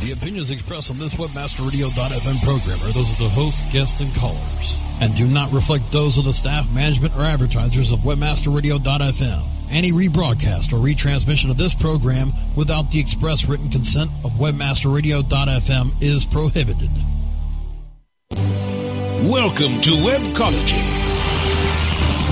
The opinions expressed on this WebmasterRadio.fm program are those of the host, guests, and callers, and do not reflect those of the staff, management, or advertisers of WebmasterRadio.fm. Any rebroadcast or retransmission of this program without the express written consent of WebmasterRadio.fm is prohibited. Welcome to Webcology.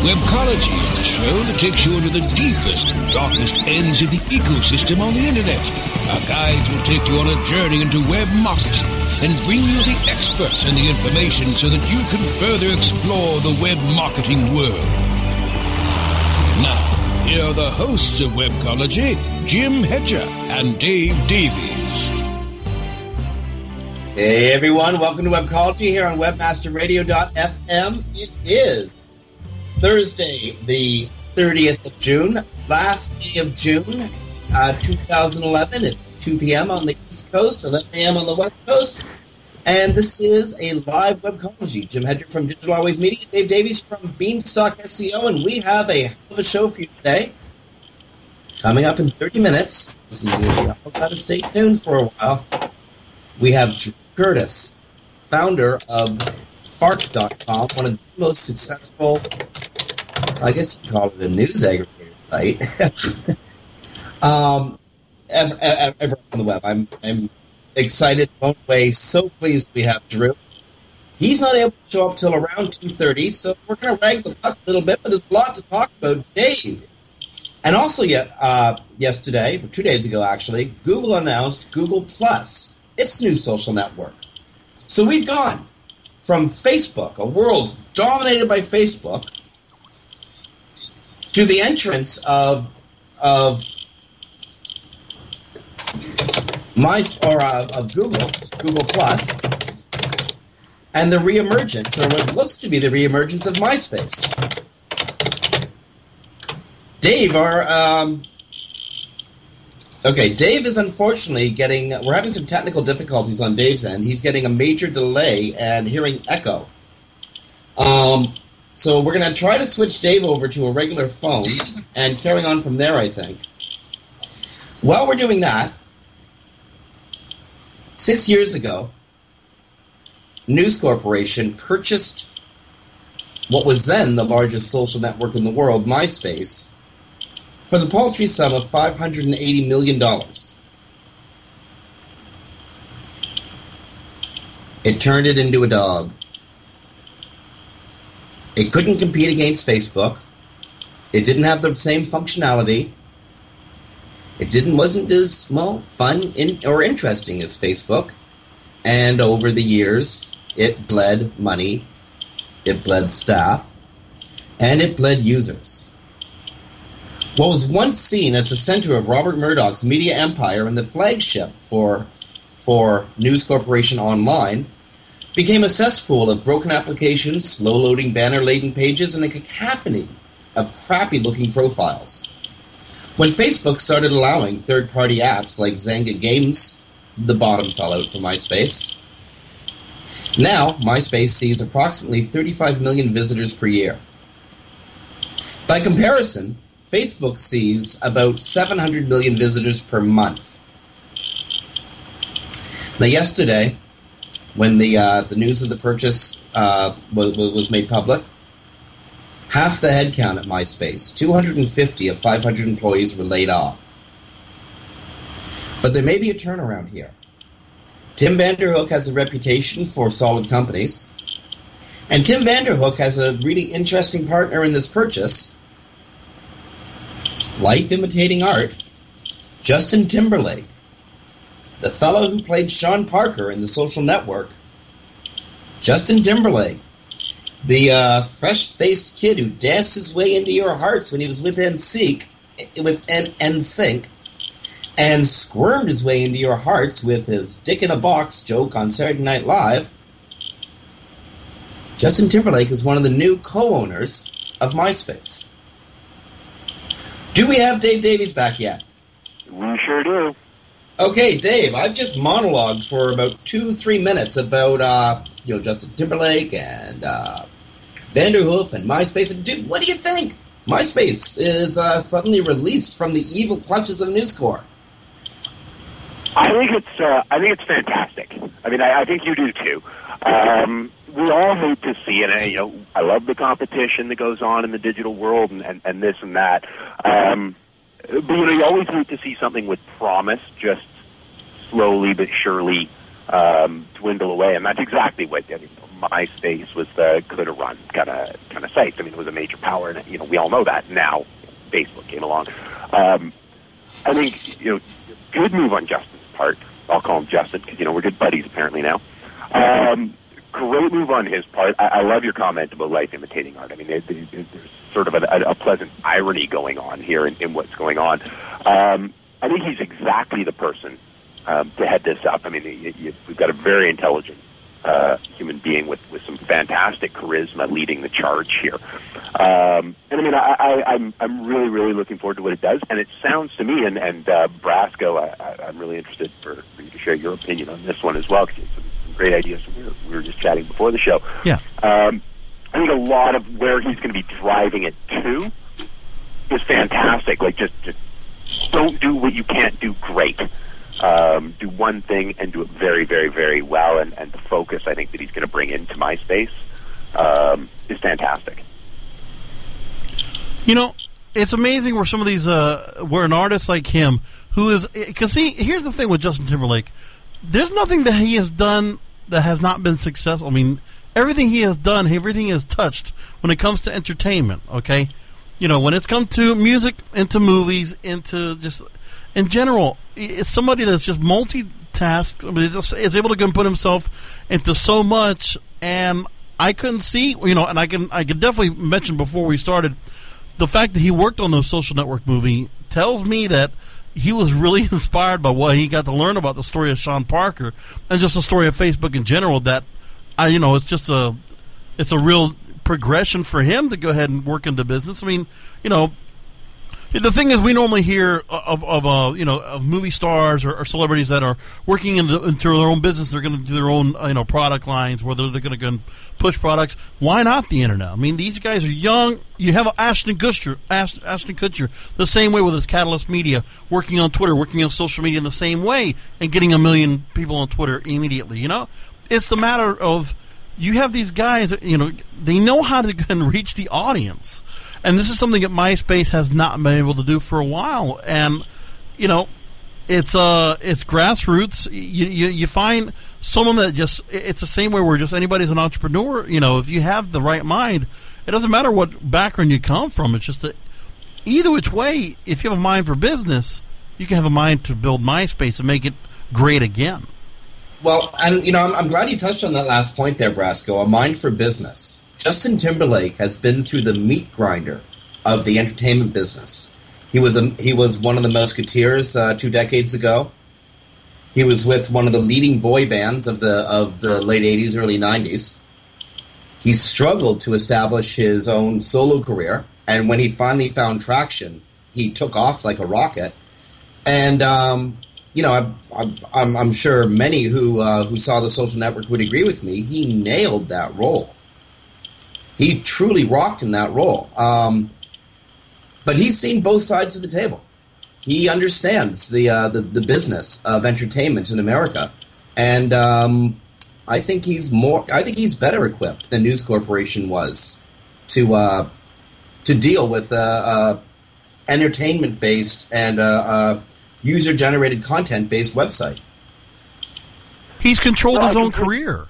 Webcology is the show that takes you into the deepest and darkest ends of the ecosystem on the internet. Our guides will take you on a journey into web marketing and bring you the experts and the information so that you can further explore the web marketing world. Now, here are the hosts of Webcology, Jim Hedger and Dave Davies. Hey everyone, welcome to Webcology here on WebmasterRadio.fm. It is Thursday, the 30th of June, last day of June, uh, 2011 at 2 p.m. on the East Coast, 11 a.m. on the West Coast. And this is a live Webcology. Jim Hedger from Digital Always Media, Dave Davies from Beanstalk SEO, and we have a hell of a show for you today. Coming up in 30 minutes, so you all got to stay tuned for a while. We have Drew Curtis, founder of Fark.com, one of the most successful, I guess you call it a news aggregator site, um, ever, ever, on the web. I'm, I'm excited, blown away, so pleased we have Drew. He's not able to show up till around 2.30, so we're going to rag the puck a little bit, but there's a lot to talk about. Dave, and also yet, uh, yesterday, two days ago actually, Google announced Google Plus, its new social network. So we've gone from Facebook, a world dominated by Facebook, to the entrance of of my or uh, of Google, Google Plus, and the reemergence, or what looks to be the reemergence of MySpace. Dave, our um, okay, Dave is unfortunately getting. We're having some technical difficulties on Dave's end. He's getting a major delay and hearing echo. Um, so we're going to try to switch Dave over to a regular phone and carry on from there. I think. While we're doing that, six years ago, News Corporation purchased what was then the largest social network in the world, MySpace, for the paltry sum of $580 million. It turned it into a dog. It couldn't compete against Facebook. It didn't have the same functionality. It didn't wasn't as well fun in, or interesting as Facebook. And over the years, it bled money, it bled staff, and it bled users. What was once seen as the center of Rupert Murdoch's media empire and the flagship for, for News Corporation Online became a cesspool of broken applications, slow loading banner laden pages, and a cacophony of crappy looking profiles. When Facebook started allowing third party apps like Zynga Games, the bottom fell out for MySpace. Now, MySpace sees approximately 35 million visitors per year. By comparison, Facebook sees about 700 million visitors per month. Now, yesterday, when the uh, the news of the purchase uh, was, was made public, half the headcount at MySpace, 250 of 500 employees were laid off. But there may be a turnaround here. Tim Vanderhook has a reputation for solid companies, and Tim Vanderhook has a really interesting partner in this purchase life imitating art, Justin Timberlake, the fellow who played Sean Parker in The Social Network. Justin Timberlake, the uh, fresh-faced kid who danced his way into your hearts when he was with NSYNC, with N- NSYNC, and squirmed his way into your hearts with his "dick in a box" joke on Saturday Night Live. Justin Timberlake is one of the new co-owners of MySpace. Do we have Dave Davies back yet? We sure do. Okay, Dave, I've just monologued for about two, three minutes about uh, you know Justin Timberlake and uh, Vanderhoof and MySpace. And dude, what do you think? MySpace is uh, suddenly released from the evil clutches of News Corp. I think it's uh, I think it's fantastic. I mean, I, I think you do too. Um, we all hate to see it. And, you know, I love the competition that goes on in the digital world and, and, and this and that. Um, but you know, you always hate to see something with promise just slowly but surely um, dwindle away, and that's exactly what I mean, MySpace was the could have run kind of kind of site. I mean, it was a major power, and you know we all know that. Now, Facebook came along. Um, I think you know, good move on Justin's part. I'll call him Justin because you know we're good buddies apparently now. Um, great move on his part. I, I love your comment about life imitating art. I mean, there, there, there's sort of a, a pleasant irony going on here in, in what's going on. Um, I think he's exactly the person um, to head this up. I mean, we've got a very intelligent uh, human being with, with some fantastic charisma leading the charge here. Um, and I mean, I, I, I'm I'm really really looking forward to what it does. And it sounds to me, and and uh, Brasco, I, I, I'm really interested for, for you to share your opinion on this one as well. Because some, some great ideas. We were, we were just chatting before the show. Yeah. Um, I think a lot of where he's going to be driving it to is fantastic. Like just just don't do what you can't do great. Um, do one thing and do it very, very, very well. And, and the focus I think that he's going to bring into MySpace um, is fantastic. You know, it's amazing where some of these, uh, where an artist like him, who is, because see, here's the thing with Justin Timberlake, there's nothing that he has done that has not been successful. I mean, everything he has done, everything he has touched when it comes to entertainment. Okay, you know, when it's come to music, into movies, into just in general, it's somebody that's just multitask. I mean, is, able to put himself into so much, and I couldn't see, you know, and I can I can definitely mention before we started the fact that he worked on those social network movie tells me that he was really inspired by what he got to learn about the story of Sean Parker and just the story of Facebook in general. That I, you know, it's just a it's a real progression for him to go ahead and work into business. I mean, you know, the thing is, we normally hear of, of uh, you know of movie stars or, or celebrities that are working into, into their own business. They're going to do their own you know product lines, whether they're going to push products. Why not the internet? I mean, these guys are young. You have Ashton Kutcher, Ashton Kutcher, the same way with his Katalyst Media, working on Twitter, working on social media in the same way, and getting a million people on Twitter immediately. You know, it's the matter of you have these guys. You know, they know how to reach the audience and this is something that MySpace has not been able to do for a while. And you know, it's uh, it's grassroots. You, you you find someone that just it's the same way where just anybody's an entrepreneur. You know, if you have the right mind, it doesn't matter what background you come from. It's just that either which way, if you have a mind for business, you can have a mind to build MySpace and make it great again. Well, and you know, I'm, I'm glad you touched on that last point there, Brasco. A mind for business. Justin Timberlake has been through the meat grinder of the entertainment business. He was a, he was one of the Musketeers uh, two decades ago. He was with one of the leading boy bands of the of the late '80s, early '90s. He struggled to establish his own solo career, and when he finally found traction, he took off like a rocket. And um, you know, I, I'm, I'm, sure many who uh, who saw the Social Network would agree with me. He nailed that role he truly rocked in that role. Um, but he's seen both sides of the table. He understands the uh, the, the, business of entertainment in America, and um, I think he's more. I think he's better equipped than News Corporation was to uh, to deal with uh, uh entertainment based and uh, uh, user generated content based website. He's controlled his own career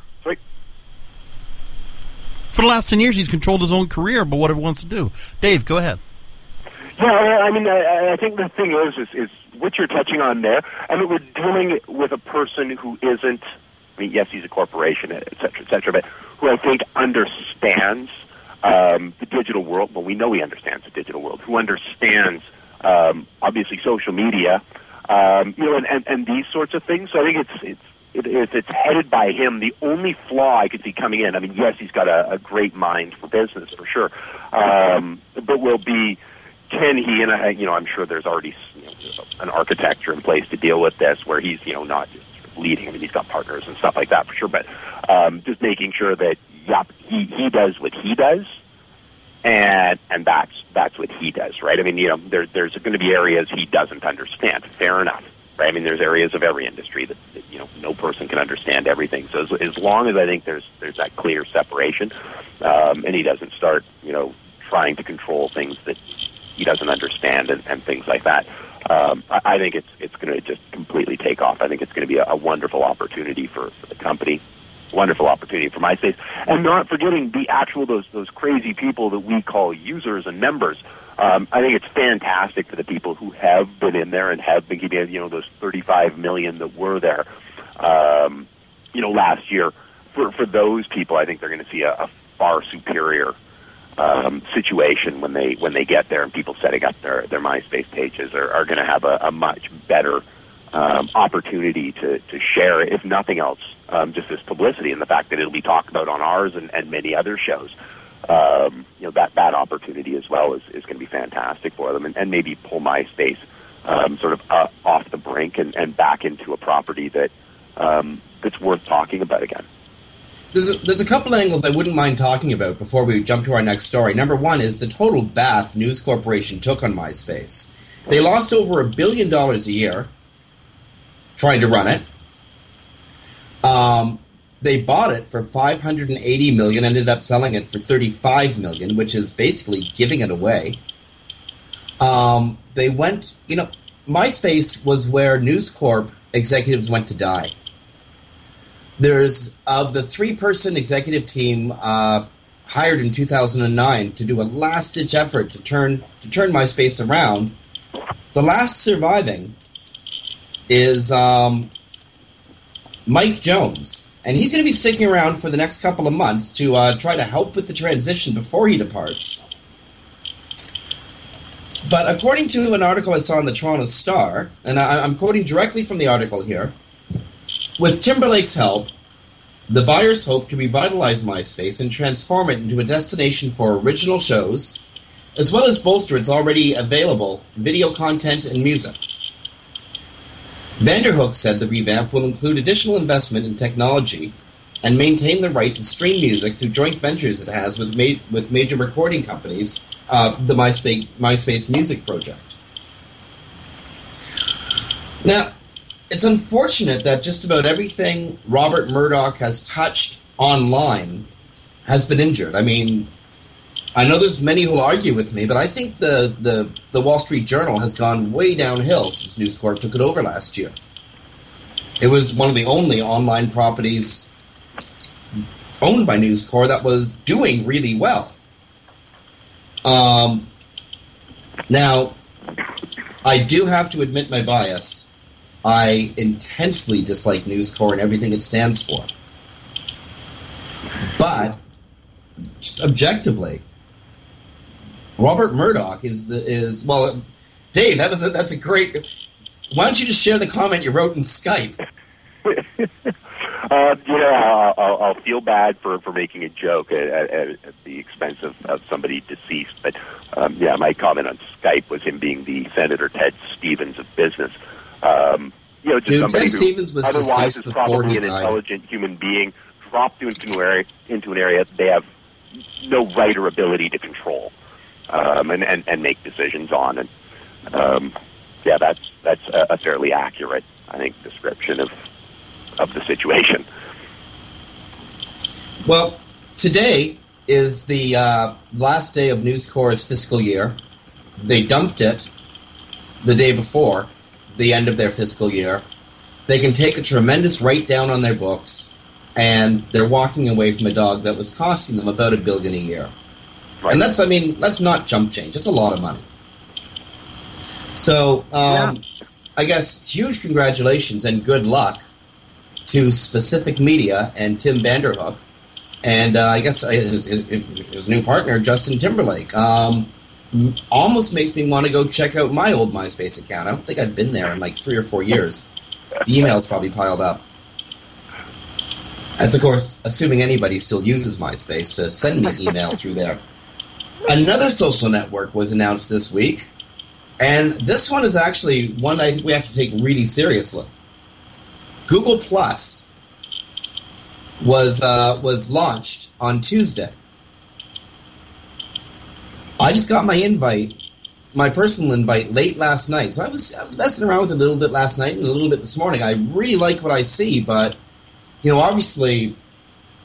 for the last 10 years, he's controlled his own career, but what he wants to do. Dave, go ahead. Yeah, I mean, I, I think the thing is, is, is what you're touching on there. I mean, we're dealing with a person who isn't. I mean, yes, he's a corporation, et cetera, et cetera, but who I think understands um, the digital world. Well, we know he understands the digital world. Who understands, um, obviously, social media, um, you know, and, and, and these sorts of things. So I think it's it's if it's headed by him, the only flaw I could see coming in, I mean, yes, he's got a, a great mind for business for sure, um, but will be can he? And I, you know, I'm sure there's already you know, an architecture in place to deal with this, where he's you know not just leading. I mean, he's got partners and stuff like that for sure, but um, just making sure that yep, he he does what he does, and and that's that's what he does, right? I mean, you know, there, there's going to be areas he doesn't understand. Fair enough I mean, there's areas of every industry that, that you know no person can understand everything. So as, as long as I think there's there's that clear separation, um, and he doesn't start you know trying to control things that he doesn't understand and, and things like that. Um, I, I think it's it's going to just completely take off. I think it's going to be a, a wonderful opportunity for, for the company, wonderful opportunity for MySpace, and not forgetting the actual those those crazy people that we call users and members. Um, I think it's fantastic for the people who have been in there and have been keeping, you know, those 35 million that were there, um, you know, last year. For for those people, I think they're going to see a, a far superior um, situation when they when they get there and people setting up their their MySpace pages are, are going to have a, a much better um, opportunity to to share, if nothing else, um, just this publicity and the fact that it'll be talked about on ours and, and many other shows. Um, you know that that opportunity as well is, is going to be fantastic for them, and, and maybe pull MySpace um, sort of off the brink and, and back into a property that um, that's worth talking about again there's a, there's a couple angles I wouldn't mind talking about before we jump to our next story. Number one is the total bath News Corporation took on MySpace. They lost over a billion dollars a year trying to run it. Um, they bought it for 580 million, ended up selling it for 35 million, which is basically giving it away. Um, they went, you know, MySpace was where News Corp executives went to die there's of the three person executive team uh, hired in 2009 to do a last ditch effort to turn to turn MySpace around. The last surviving is um, Mike Jones, and he's going to be sticking around for the next couple of months to uh, try to help with the transition before he departs. But according to an article I saw in the Toronto Star, and I, I'm quoting directly from the article here. With Timberlake's help, the buyers hope to revitalize MySpace and transform it into a destination for original shows, as well as bolster its already available video content and music. Vanderhook said the revamp will include additional investment in technology and maintain the right to stream music through joint ventures it has with, ma- with major recording companies, uh, the MySpace, MySpace Music Project. Now, it's unfortunate that just about everything Rupert Murdoch has touched online has been injured. I mean, I know there's many who argue with me, but I think the, the, the Wall Street Journal has gone way downhill since News Corp took it over last year. It was one of the only online properties owned by News Corp that was doing really well. Um, now, I do have to admit my bias. I intensely dislike News Corp and everything it stands for. But objectively, Rupert Murdoch is the is well. Dave, that was a, that's a great. Why don't you just share the comment you wrote in Skype? uh, you know, I'll, I'll feel bad for, for making a joke at, at, at the expense of, of somebody deceased. But um, yeah, my comment on Skype was him being the Senator Ted Stevens of business. Um, you know, just Dude, somebody Ted who Stevens was otherwise is before probably an intelligent human being dropped into an area into an area they have no right or ability to control um, and, and and make decisions on. And um, yeah, that's that's a, fairly accurate, I think, description of of the situation. Well, today is the uh, last day of News Corp's fiscal year. They dumped it the day before the end of their fiscal year. They can take a tremendous write down on their books, and they're walking away from a dog that was costing them about a billion a year. Right. And that's, I mean, that's not jump change. It's a lot of money. So, um, I guess huge congratulations and good luck to Specific Media and Tim Vanderhook, and uh, I guess uh, his, his, his new partner Justin Timberlake. Um, almost makes me want to go check out my old MySpace account. I don't think I've been there in like three or four years. The emails probably piled up. That's of course assuming anybody still uses MySpace to send me email through there. Another social network was announced this week, and this one is actually one I think we have to take really seriously. Google Plus was uh, was launched on Tuesday. I just got my invite my personal invite late last night. So I was I was messing around with it a little bit last night and a little bit this morning. I really like what I see, but you know, obviously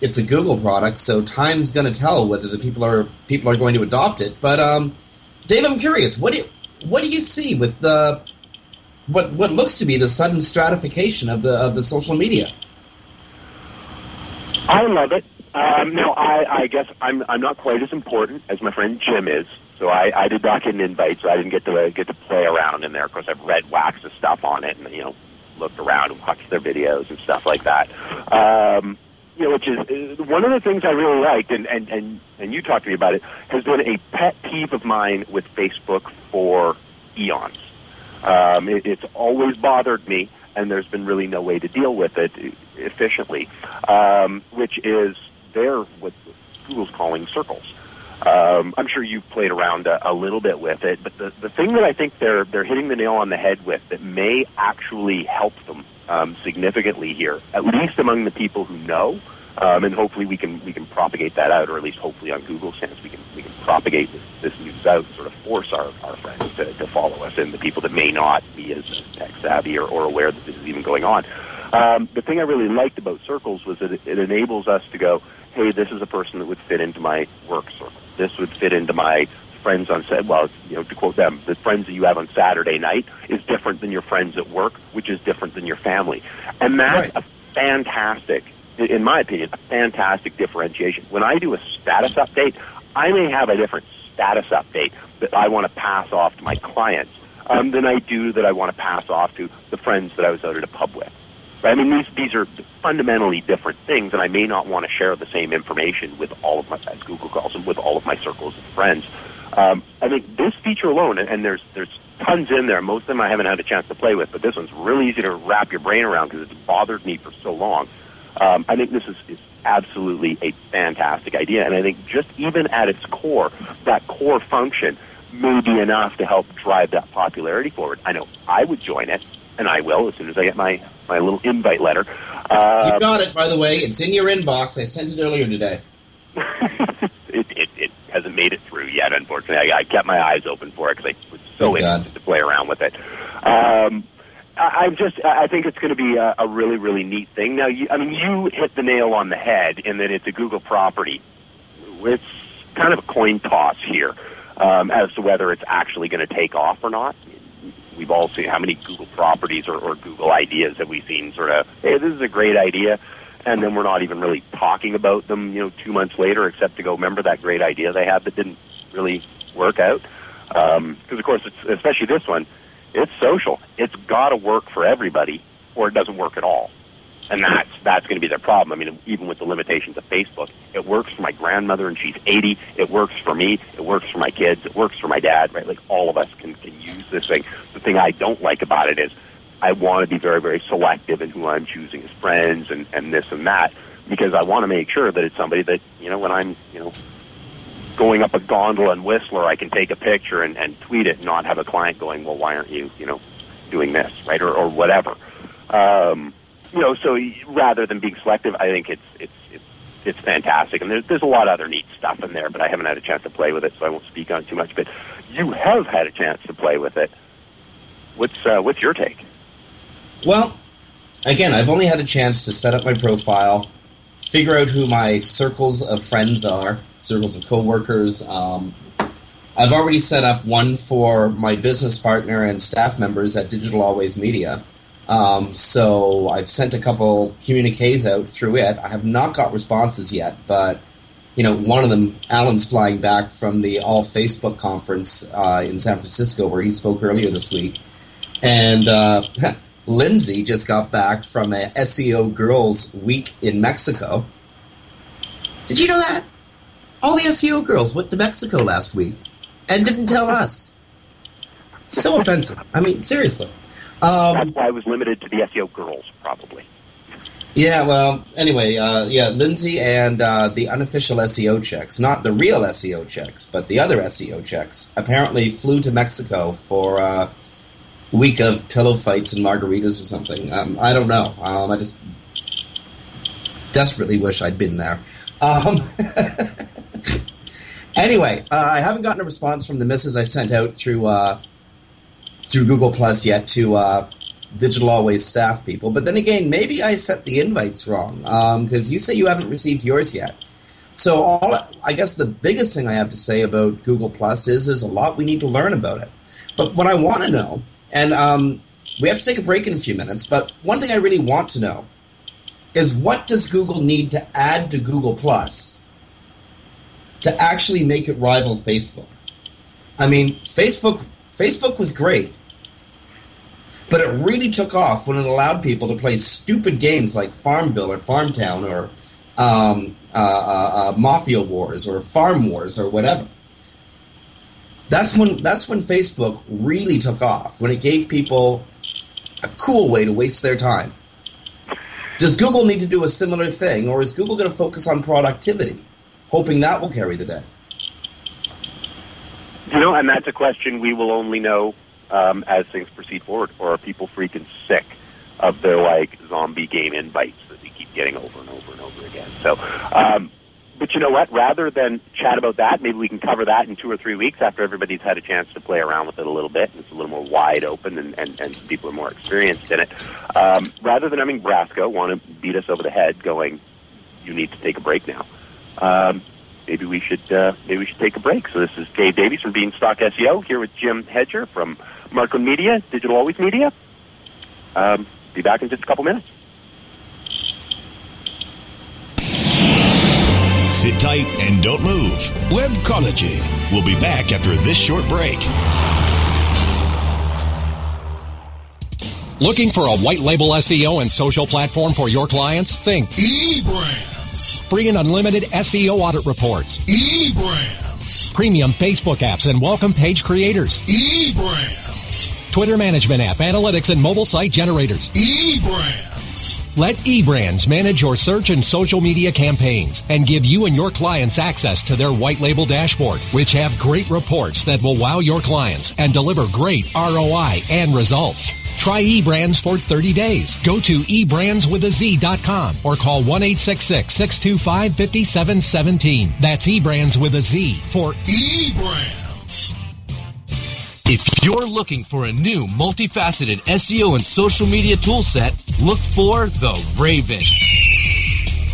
it's a Google product, so time's going to tell whether the people are people are going to adopt it. But um, Dave, I'm curious. What do what do you see with the what what looks to be the sudden stratification of the of the social media? I love it. Um, now, I, I guess I'm I'm not quite as important as my friend Jim is. So I, I did not get an invite, so I didn't get to uh, get to play around in there. Of course, I've read wax of stuff on it, and you know, looked around and watched their videos and stuff like that. Um, you know, which is uh, one of the things I really liked, and, and, and, and you talked to me about it, has been a pet peeve of mine with Facebook for eons. Um, it, it's always bothered me, and there's been really no way to deal with it efficiently, um, which is they're what Google's calling circles. Um, I'm sure you've played around a, a little bit with it, but the, the thing that I think they're they're hitting the nail on the head with that may actually help them um, significantly here, at least among the people who know, um, and hopefully we can we can propagate that out, or at least hopefully on Google Sense we can we can propagate this, this news out, and sort of force our, our friends to, to follow us, and the people that may not be as tech savvy or, or aware that this is even going on. Um, the thing I really liked about Circles was that it, it enables us to go, hey, this is a person that would fit into my work circle. This would fit into my friends on set. Well, you know, to quote them, the friends that you have on Saturday night is different than your friends at work, which is different than your family, and that's Right. a fantastic, in my opinion, a fantastic differentiation. When I do a status update, I may have a different status update that I want to pass off to my clients um, than I do that I want to pass off to the friends that I was out at a pub with. Right? I mean, these these are fundamentally different things, and I may not want to share the same information with all of my, as Google calls them, with all of my circles of friends. Um, I think this feature alone, and, and there's there's tons in there. Most of them I haven't had a chance to play with, but this one's really easy to wrap your brain around because it's bothered me for so long. Um, I think this is, is absolutely a fantastic idea, and I think just even at its core, that core function may be enough to help drive that popularity forward. I know I would join it, and I will as soon as I get my my little invite letter. Uh, you Um, got it, by the way. It's in your inbox. I sent it earlier today. it, it, it hasn't made it through yet, unfortunately. I, I kept my eyes open for it because I was so Oh, God. to play around with it. Um, I, I'm just, I I think it's going to be a, a really, really neat thing. Now, you, I mean, you hit the nail on the head in that it's a Google property. It's kind of a coin toss here um, as to whether it's actually going to take off or not. We've all seen how many Google properties or, or Google ideas have we seen sort of, hey, this is a great idea and then we're not even really talking about them, you know, two months later, except to go, remember that great idea they had that didn't really work out? Because of course, it's, especially this one, it's social. It's got to work for everybody, or it doesn't work at all. And that's that's going to be their problem. I mean, even with the limitations of Facebook, it works for my grandmother, and she's 80. It works for me. It works for my kids. It works for my dad. Right? Like all of us can can use this thing. The thing I don't like about it is I want to be very, very selective in who I'm choosing as friends and, and this and that because I want to make sure that it's somebody that, you know, when I'm, you know, going up a gondola in Whistler, I can take a picture and, and tweet it and not have a client going, well, why aren't you, you know, doing this, right, or, or whatever. Um, you know, so rather than being selective, I think it's, it's, it's, it's fantastic. And there's, there's a lot of other neat stuff in there, but I haven't had a chance to play with it, so I won't speak on it too much. But you have had a chance to play with it. What's, uh, what's your take? Well, again, I've only had a chance to set up my profile, figure out who my circles of friends are, circles of coworkers. Um, I've already set up one for my business partner and staff members at Digital Always Media. Um, so I've sent a couple communiques out through it. I have not got responses yet, but you know, one of them, Alan's flying back from the All Facebook conference uh, in San Francisco, where he spoke earlier this week, and uh, Lindsay just got back from a SEO Girls Week in Mexico. Did you know that? All the SEO girls went to Mexico last week and didn't tell us. So offensive. I mean, seriously. Um, That's why I was limited to the SEO girls, probably. yeah, well, anyway, uh, yeah, Lindsay and uh, the unofficial SEO checks, not the real SEO checks, but the other SEO checks, apparently flew to Mexico for uh, a week of pillow fights and margaritas or something. Um, I don't know. Um, I just desperately wish I'd been there. Um, Anyway, uh, I haven't gotten a response from the misses I sent out through uh, through Google Plus yet to uh, Digital Always staff people. But then again, maybe I set the invites wrong because um, you say you haven't received yours yet. So all I guess the biggest thing I have to say about Google Plus is there's a lot we need to learn about it. But what I want to know, and um, we have to take a break in a few minutes, but one thing I really want to know is what does Google need to add to Google Plus to actually make it rival Facebook? I mean, Facebook Facebook was great, but it really took off when it allowed people to play stupid games like Farmville or Farmtown or um, uh, uh, uh, Mafia Wars or Farm Wars or whatever. That's when that's when Facebook really took off. When it gave people a cool way to waste their time. Does Google need to do a similar thing, or is Google going to focus on productivity, hoping that will carry the day? You know, and that's a question we will only know um, as things proceed forward. Or are people freaking sick of their like zombie game invites that we keep getting over and over and over again? So, um, but you know what? Rather than chat about that, maybe we can cover that in two or three weeks after everybody's had a chance to play around with it a little bit. And it's a little more wide open and, and, and people are more experienced in it. Um, rather than having Brasco want to beat us over the head going, you need to take a break now. Um, maybe we should uh, maybe we should take a break. So this is Dave Davies from Beanstalk SEO here with Jim Hedger from Markland Media, Digital Always Media. Um, be back in just a couple minutes. Sit tight and don't move. Webcology. We'll be back after this short break. Looking for a white label SEO and social platform for your clients? Think eBrandz. Free and unlimited SEO audit reports. eBrandz. Premium Facebook apps and welcome page creators. eBrandz. Twitter management app, analytics, and mobile site generators. eBrandz. Let eBrandz manage your search and social media campaigns and give you and your clients access to their white label dashboard, which have great reports that will wow your clients and deliver great ROI and results. Try eBrandz for 30 days. Go to eBrandsWithAZ.com or call 1-866-625-5717. That's eBrands with a Z for eBrandz. If you're looking for a new multifaceted SEO and social media toolset, look for the Raven.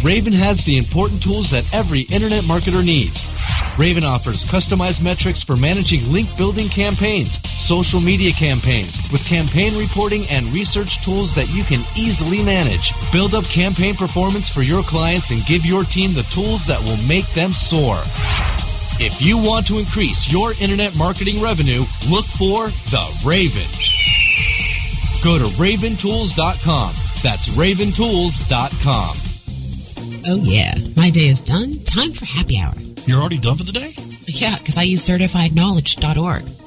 Raven has the important tools that every internet marketer needs. Raven offers customized metrics for managing link building campaigns, social media campaigns, with campaign reporting and research tools that you can easily manage. Build up campaign performance for your clients and give your team the tools that will make them soar. If you want to increase your internet marketing revenue, look for the Raven. Go to raventools.com. That's raventools.com. Oh, yeah. My day is done. Time for happy hour. You're already done for the day? Yeah, because I use certifiedknowledge.org.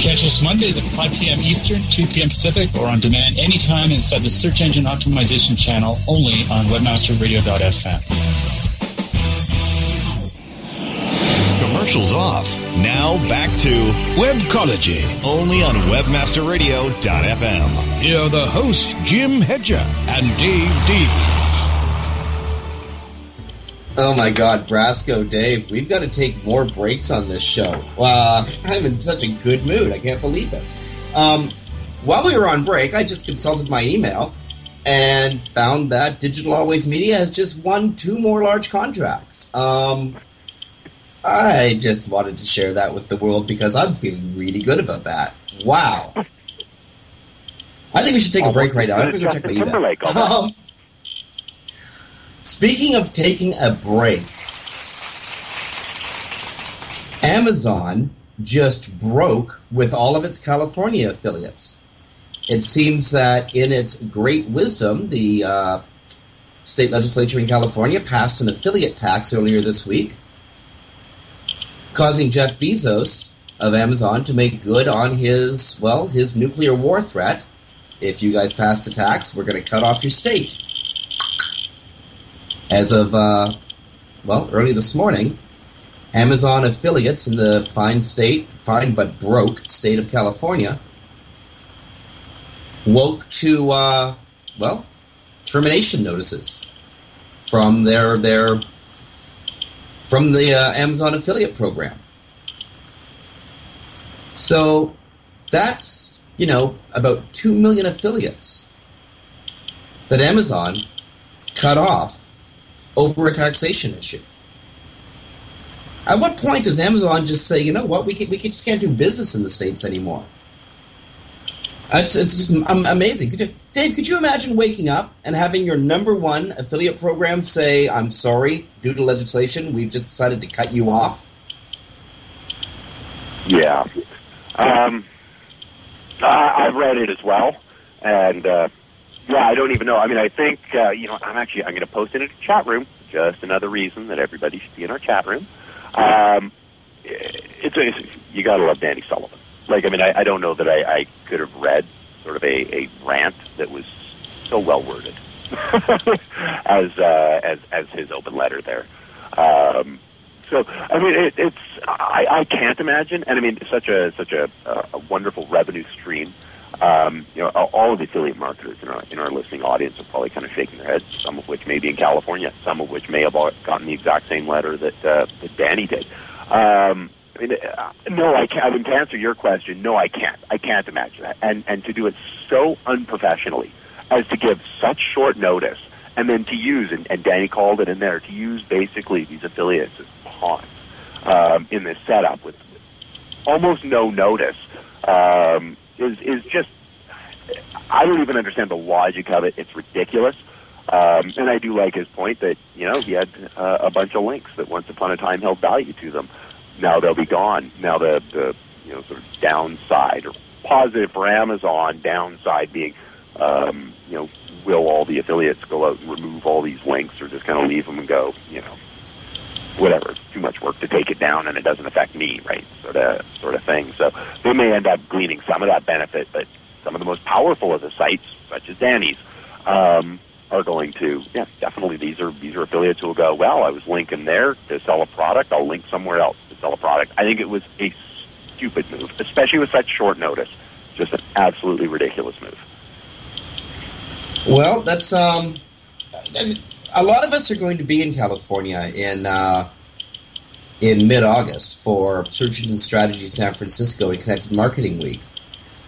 Catch us Mondays at 5 p.m. Eastern, 2 p.m. Pacific, or on demand anytime inside the Search Engine Optimization channel only on WebmasterRadio.fm. Commercials off. Now back to Webcology, only on WebmasterRadio.fm. Here are the hosts, Jim Hedger and Dave Davies. Oh my God, Brasco, Dave, we've got to take more breaks on this show. Uh, I'm in such a good mood. I can't believe this. Um, while we were on break, I just consulted my email and found that Digital Always Media has just won two more large contracts. Um, I just wanted to share that with the world because I'm feeling really good about that. Wow. I think we should take a break right now. I'm going to go check my email. Um, Speaking of taking a break, Amazon just broke with all of its California affiliates. It seems that in its great wisdom, the uh, state legislature in California passed an affiliate tax earlier this week, causing Jeff Bezos of Amazon to make good on his, well, his nuclear war threat. If you guys pass the tax, we're going to cut off your state. As of, uh, well, early this morning, Amazon affiliates in the fine state, fine but broke state of California, woke to, uh, well, termination notices from their their from the uh, Amazon affiliate program. So that's you know about two million affiliates that Amazon cut off over a taxation issue. At what point does Amazon just say, you know what, we, can, we just can't do business in the states anymore? It's, it's just amazing. Could you, Dave, could you imagine waking up and having your number one affiliate program say, I'm sorry, due to legislation, we've just decided to cut you off? Yeah. Um, I, I've read it as well. And, uh, yeah, I don't even know. I mean, I think, uh, you know, I'm actually, I'm going to post it in a chat room. Just another reason that everybody should be in our chat room. Um, it's, a, you got to love Danny Sullivan. Like, I mean, I, I don't know that I, I could have read sort of a, a rant that was so well worded as uh, as as his open letter there. Um, so, I mean, it, it's I, I can't imagine, and I mean, such a such a, a wonderful revenue stream. Um, you know, all of the affiliate marketers in our in our listening audience are probably kind of shaking their heads. Some of which may be in California, some of which may have gotten the exact same letter that uh, that Danny did. Um, I mean, uh, no, I can't. I mean, to answer your question, no, I can't. I can't imagine that, and and to do it so unprofessionally as to give such short notice, and then to use and, and Danny called it in there to use basically these affiliates as pawns um, in this setup with almost no notice. Um, is is just I don't even understand the logic of it. It's ridiculous. Um, and I do like his point that you know he had uh, a bunch of links that once upon a time held value to them. Now they'll be gone. Now the the you know sort of downside or positive for Amazon, downside being um, you know will all the affiliates go out and remove all these links or just kind of leave them and go you know whatever, it's too much work to take it down and it doesn't affect me, right? Sort of sort of thing. So they may end up gleaning some of that benefit, but some of the most powerful of the sites, such as Danny's, um, are going to yeah, definitely these are these are affiliates who will go, Well, I was linking there to sell a product, I'll link somewhere else to sell a product. I think it was a stupid move, especially with such short notice. Just an absolutely ridiculous move. Well, that's um a lot of us are going to be in California in uh, in mid August for Search Engine Strategy San Francisco and Connected Marketing Week,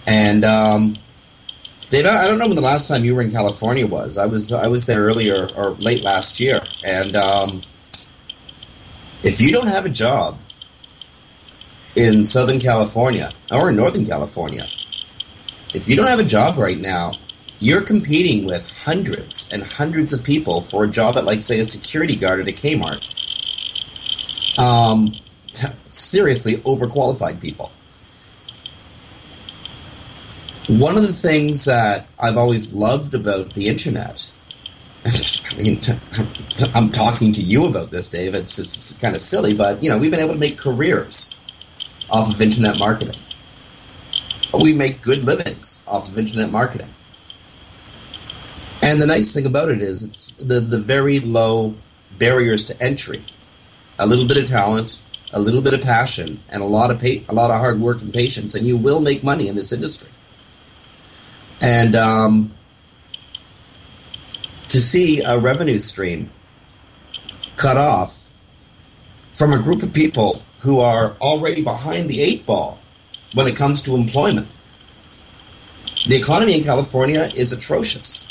and um, I don't know when the last time you were in California was. I was I was there earlier or late last year, and um, if you don't have a job in Southern California or in Northern California, if you don't have a job right now, you're competing with hundreds and hundreds of people for a job at, like, say, a security guard at a Kmart. Um, t- seriously, overqualified people. One of the things that I've always loved about the internet, I mean, I'm talking to you about this, Dave. It's, it's kind of silly, but you know, we've been able to make careers off of internet marketing. We make good livings off of internet marketing. And the nice thing about it is it's the, the very low barriers to entry. A little bit of talent, a little bit of passion, and a lot of a lot of hard work and patience, and you will make money in this industry. And um, to see a revenue stream cut off from a group of people who are already behind the eight ball when it comes to employment. The economy in California is atrocious.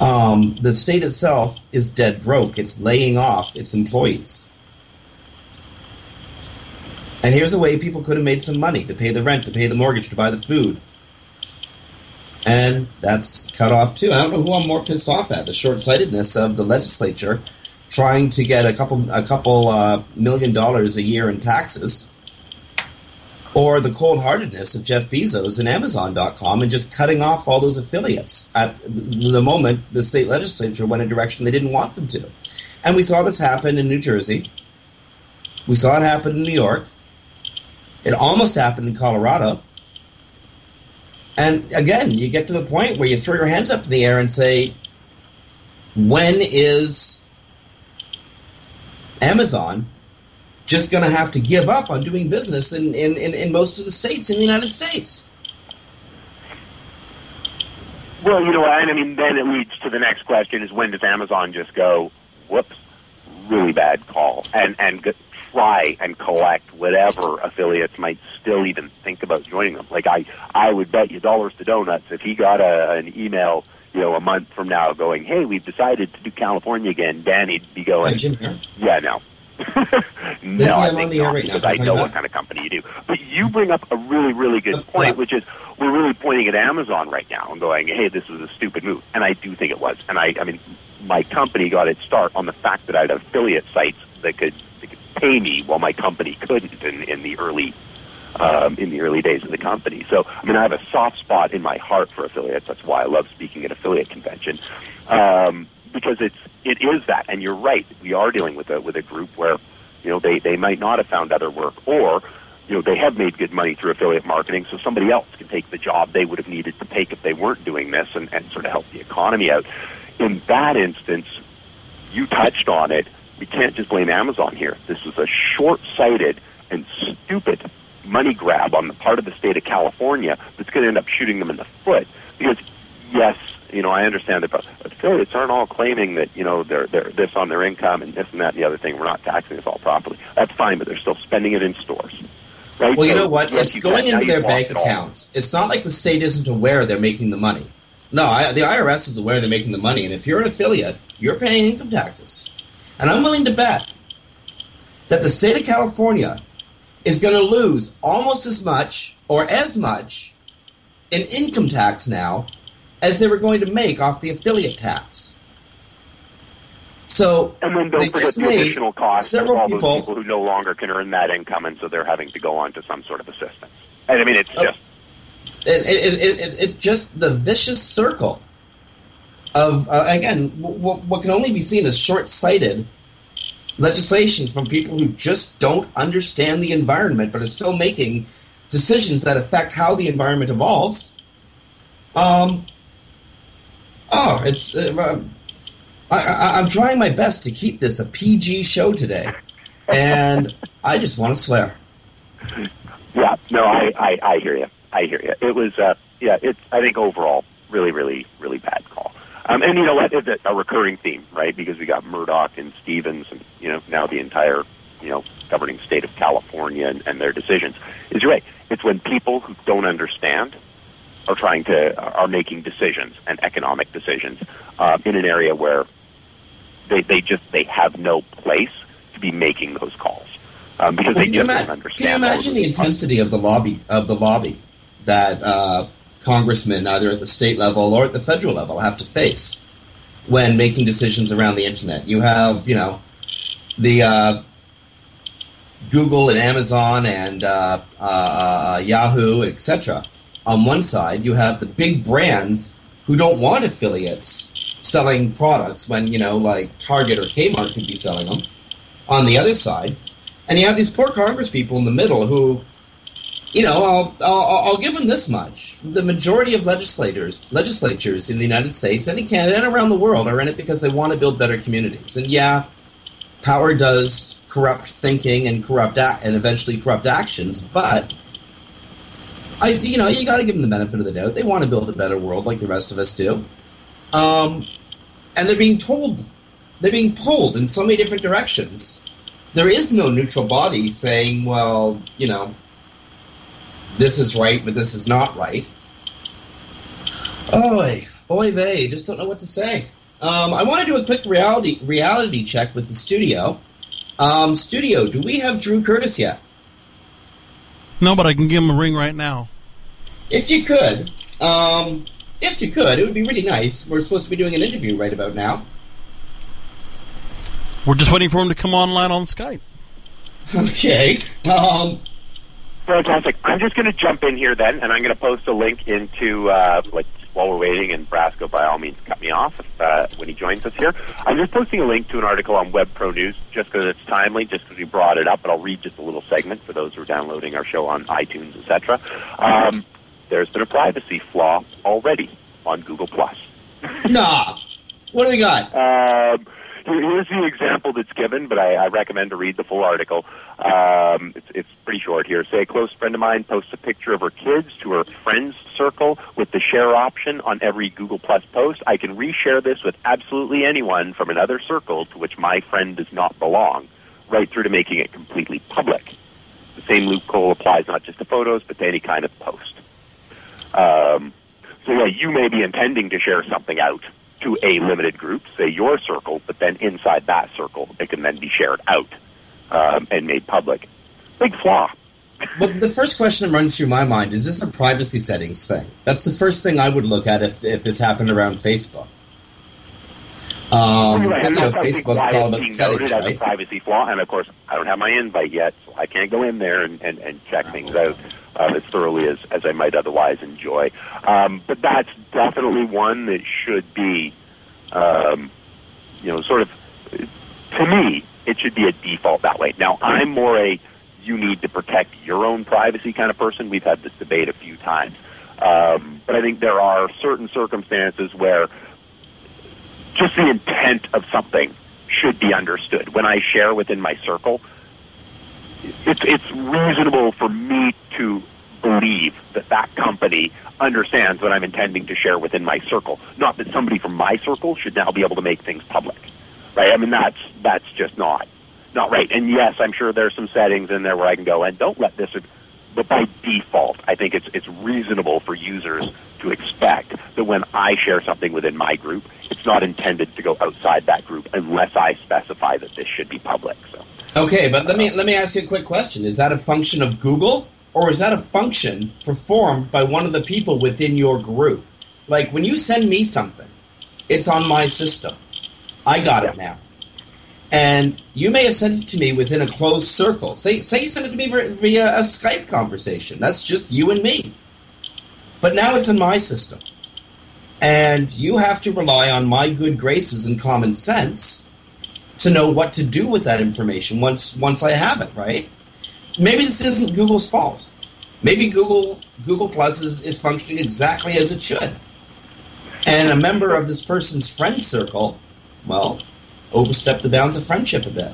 Um, the state itself is dead broke. It's laying off its employees. And here's a way people could have made some money to pay the rent, to pay the mortgage, to buy the food. And that's cut off too. I don't know who I'm more pissed off at the short sightedness of the legislature trying to get a couple a couple uh, million dollars a year in taxes, or the cold heartedness of Jeff Bezos and Amazon.com and just cutting off all those affiliates at the moment the state legislature went a direction they didn't want them to. And we saw this happen in New Jersey. We saw it happen in New York. It almost happened in Colorado. And again, you get to the point where you throw your hands up in the air and say, when is Amazon just going to have to give up on doing business in, in, in, in, most of the states in the United States? Well, you know, and I mean, then it leads to the next question: is when does Amazon just go, "Whoops, really bad call," and and try and collect whatever affiliates might still even think about joining them. Like I, I would bet you dollars to donuts if he got a, an email, you know, a month from now going, "Hey, we've decided to do California again," Danny'd be going, "Yeah, no." No, I think not, because I know what kind of company you do. But you bring up a really, really good point, which is we're really pointing at Amazon right now and going, "Hey, this was a stupid move," and I do think it was. And I, I mean, my company got its start on the fact that I had affiliate sites that could pay me while my company couldn't in, in the early um, in the early days of the company. So, I mean, I have a soft spot in my heart for affiliates. That's why I love speaking at affiliate convention um, because it's it is that. And you're right. We are dealing with a with a group where you know they they might not have found other work or you know they have made good money through affiliate marketing so somebody else can take the job they would have needed to take if they weren't doing this and, and sort of help the economy out in that instance you touched on it we can't just blame Amazon here. This was a short-sighted and stupid money grab on the part of the state of California that's going to end up shooting them in the foot. Because yes, you know, I understand that but affiliates aren't all claiming that you know they're they're this on their income and this and that and the other thing. We're not taxing this all properly. That's fine, but they're still spending it in stores. Right? Well, you know what? It's going into their bank accounts. It's not like the state isn't aware they're making the money. No, I, the IRS is aware they're making the money, and if you're an affiliate, you're paying income taxes. And I'm willing to bet that the state of California is going to lose almost as much or as much in income tax now as they were going to make off the affiliate tax. So and then don't forget the additional costs of all people, those people who no longer can earn that income, and so they're having to go on to some sort of assistance. And I mean, it's just it, it, it, it, just the vicious circle of uh, again w- what can only be seen as short-sighted legislation from people who just don't understand the environment but are still making decisions that affect how the environment evolves. Um, oh, it's uh, I, am trying my best to keep this a PG show today, and I just want to swear. Yeah, no, I, I, I hear you. I hear you. It was, uh, yeah, it's. I think overall, really, really, really bad call. Um, and you know what? It's a recurring theme, right? Because we got Murdoch and Stevens, and you know now the entire you know governing state of California and, and their decisions. Is you're right. It's when people who don't understand are trying to are making decisions and economic decisions uh, in an area where they they just they have no place to be making those calls um, because well, they just ima- don't understand. Can you imagine the intensity of the lobby of the lobby that uh, congressmen, either at the state level or at the federal level, have to face when making decisions around the internet. You have, you know, the uh, Google and Amazon and uh, uh, Yahoo, etc. On one side, you have the big brands who don't want affiliates selling products when you know, like Target or Kmart could be selling them. On the other side, and you have these poor congresspeople in the middle who you know, I'll, I'll, I'll give them this much: the majority of legislators, legislatures in the United States and in Canada and around the world are in it because they want to build better communities. And yeah, power does corrupt thinking and corrupt a- and eventually corrupt actions, but I, you know, you got to give them the benefit of the doubt. They want to build a better world like the rest of us do. Um, and they're being told, they're being pulled in so many different directions. There is no neutral body saying, well, you know, this is right, but this is not right. Oy, oy vey, just don't know what to say. Um, I want to do a quick reality reality check with the studio. Um, studio, do we have Drew Curtis yet? No, but I can give him a ring right now. If you could, um, if you could, it would be really nice. We're supposed to be doing an interview right about now. We're just waiting for him to come online on Skype. Okay. Um, Fantastic. I'm just going to jump in here then, and I'm going to post a link into uh, like while we're waiting. And Brasco, by all means, cut me off if, uh, when he joins us here. I'm just posting a link to an article on Web Pro News, just because it's timely, just because we brought it up. But I'll read just a little segment for those who are downloading our show on iTunes, etc. Um, there's been a privacy flaw already on Google Plus. nah. What do we got? Um, here's the example that's given, but I, I recommend to read the full article. Um, it's, it's pretty short here. Say a close friend of mine posts a picture of her kids to her friends circle with the share option on every Google Plus post. I can reshare this with absolutely anyone from another circle to which my friend does not belong, right through to making it completely public. The same loophole applies not just to photos, but to any kind of post. Um, so yeah, you may be intending to share something out to a limited group, say your circle, but then inside that circle, it can then be shared out um, and made public. Big flaw. Well, the first question that runs through my mind is this a privacy settings thing? That's the first thing I would look at if, if this happened around Facebook. Um, Right, you know, that's, I think, Facebook, it's all about settings, right? privacy flaw. And of course, I don't have my invite yet, so I can't go in there and, and, and check things out um, as thoroughly as, as I might otherwise enjoy. Um, but that's definitely one that should be, um, you know, sort of, to me, it should be a default that way. Now, I'm more a you need to protect your own privacy kind of person. We've had this debate a few times. Um, but I think there are certain circumstances where just the intent of something should be understood. When I share within my circle, it's, it's reasonable for me to believe that that company understands what I'm intending to share within my circle. Not that somebody from my circle should now be able to make things public, right? I mean, that's that's just not not right. And yes, I'm sure there's some settings in there where I can go and don't let this. But by default, I think it's it's reasonable for users to expect that when I share something within my group, it's not intended to go outside that group unless I specify that this should be public. So. Okay, but let me let me ask you a quick question. Is that a function of Google or is that a function performed by one of the people within your group? Like when you send me something, it's on my system. I got it now. And you may have sent it to me within a closed circle. Say say you sent it to me via- via a Skype conversation. That's just you and me. But now it's in my system. And you have to rely on my good graces and common sense to know what to do with that information once once I have it, right? Maybe this isn't Google's fault. Maybe Google Google Plus is, is functioning exactly as it should. And a member of this person's friend circle, well, overstepped the bounds of friendship a bit.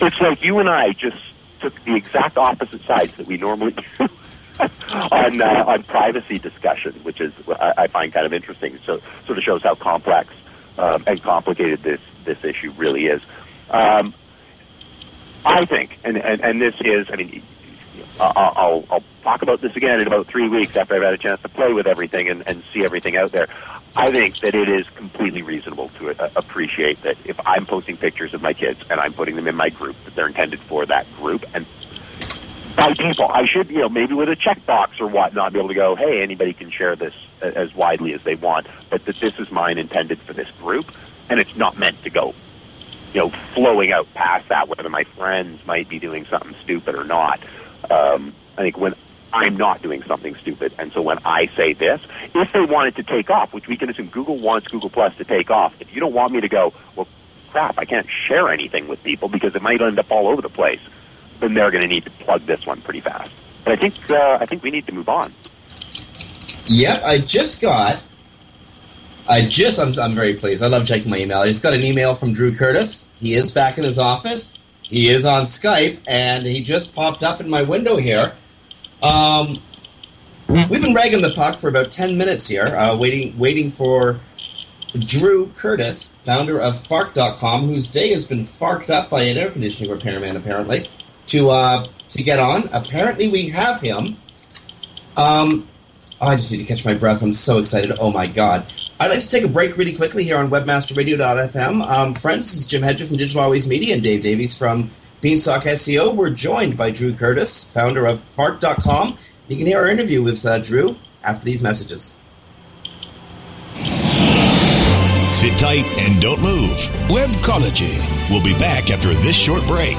It's like you and I just took the exact opposite sides that we normally do on uh, on privacy discussion, which is I, I find kind of interesting. So sort of shows how complex um, and complicated this this issue really is. Um, I think, and, and and this is, I mean, I'll, I'll talk about this again in about three weeks after I've had a chance to play with everything and, and see everything out there. I think that it is completely reasonable to uh, appreciate that if I'm posting pictures of my kids and I'm putting them in my group, that they're intended for that group. And by default, I should, you know, maybe with a checkbox or whatnot, be able to go, hey, anybody can share this as widely as they want, but that this is mine intended for this group, and it's not meant to go, you know, flowing out past that, whether my friends might be doing something stupid or not. Um, I think when I'm not doing something stupid. And so when I say this, if they want it to take off, which we can assume Google wants Google Plus to take off, if you don't want me to go, well, crap, I can't share anything with people because it might end up all over the place, then they're going to need to plug this one pretty fast. But I think uh, I think we need to move on. Yep, I just got. I just, I'm, I'm very pleased. I love checking my email. I just got an email from Drew Curtis. He is back in his office. He is on Skype, and he just popped up in my window here. Um, we've been ragging the puck for about 10 minutes here, uh, waiting, waiting for Drew Curtis, founder of Fark.com, whose day has been farked up by an air conditioning repairman, apparently, to uh, to get on. Apparently, we have him. Um, I just need to catch my breath. I'm so excited. Oh my god. I'd like to take a break really quickly here on webmasterradio.fm. Um, friends, this is Jim Hedger from Digital Always Media and Dave Davies from Beanstalk SEO. We're joined by Drew Curtis, founder of Fark.com. You can hear our interview with uh, Drew after these messages. Sit tight and don't move. Webcology. We'll be back after this short break.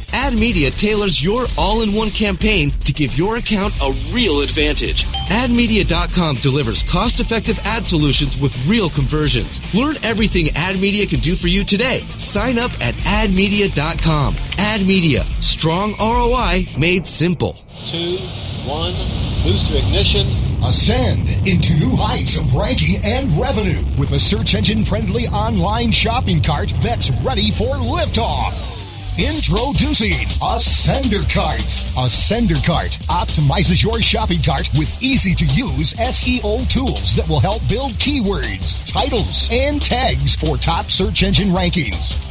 Ad Media tailors your all-in-one campaign to give your account a real advantage. AdMedia.com delivers cost-effective ad solutions with real conversions. Learn everything Ad Media can do for you today. Sign up at AdMedia.com. Ad Media, strong ROI made simple. Two, one, booster ignition. Ascend into new heights of ranking and revenue with a search engine friendly online shopping cart that's ready for liftoff. Introducing Ascender Cart. Ascender Cart optimizes your shopping cart with easy to use SEO tools that will help build keywords, titles, and tags for top search engine rankings.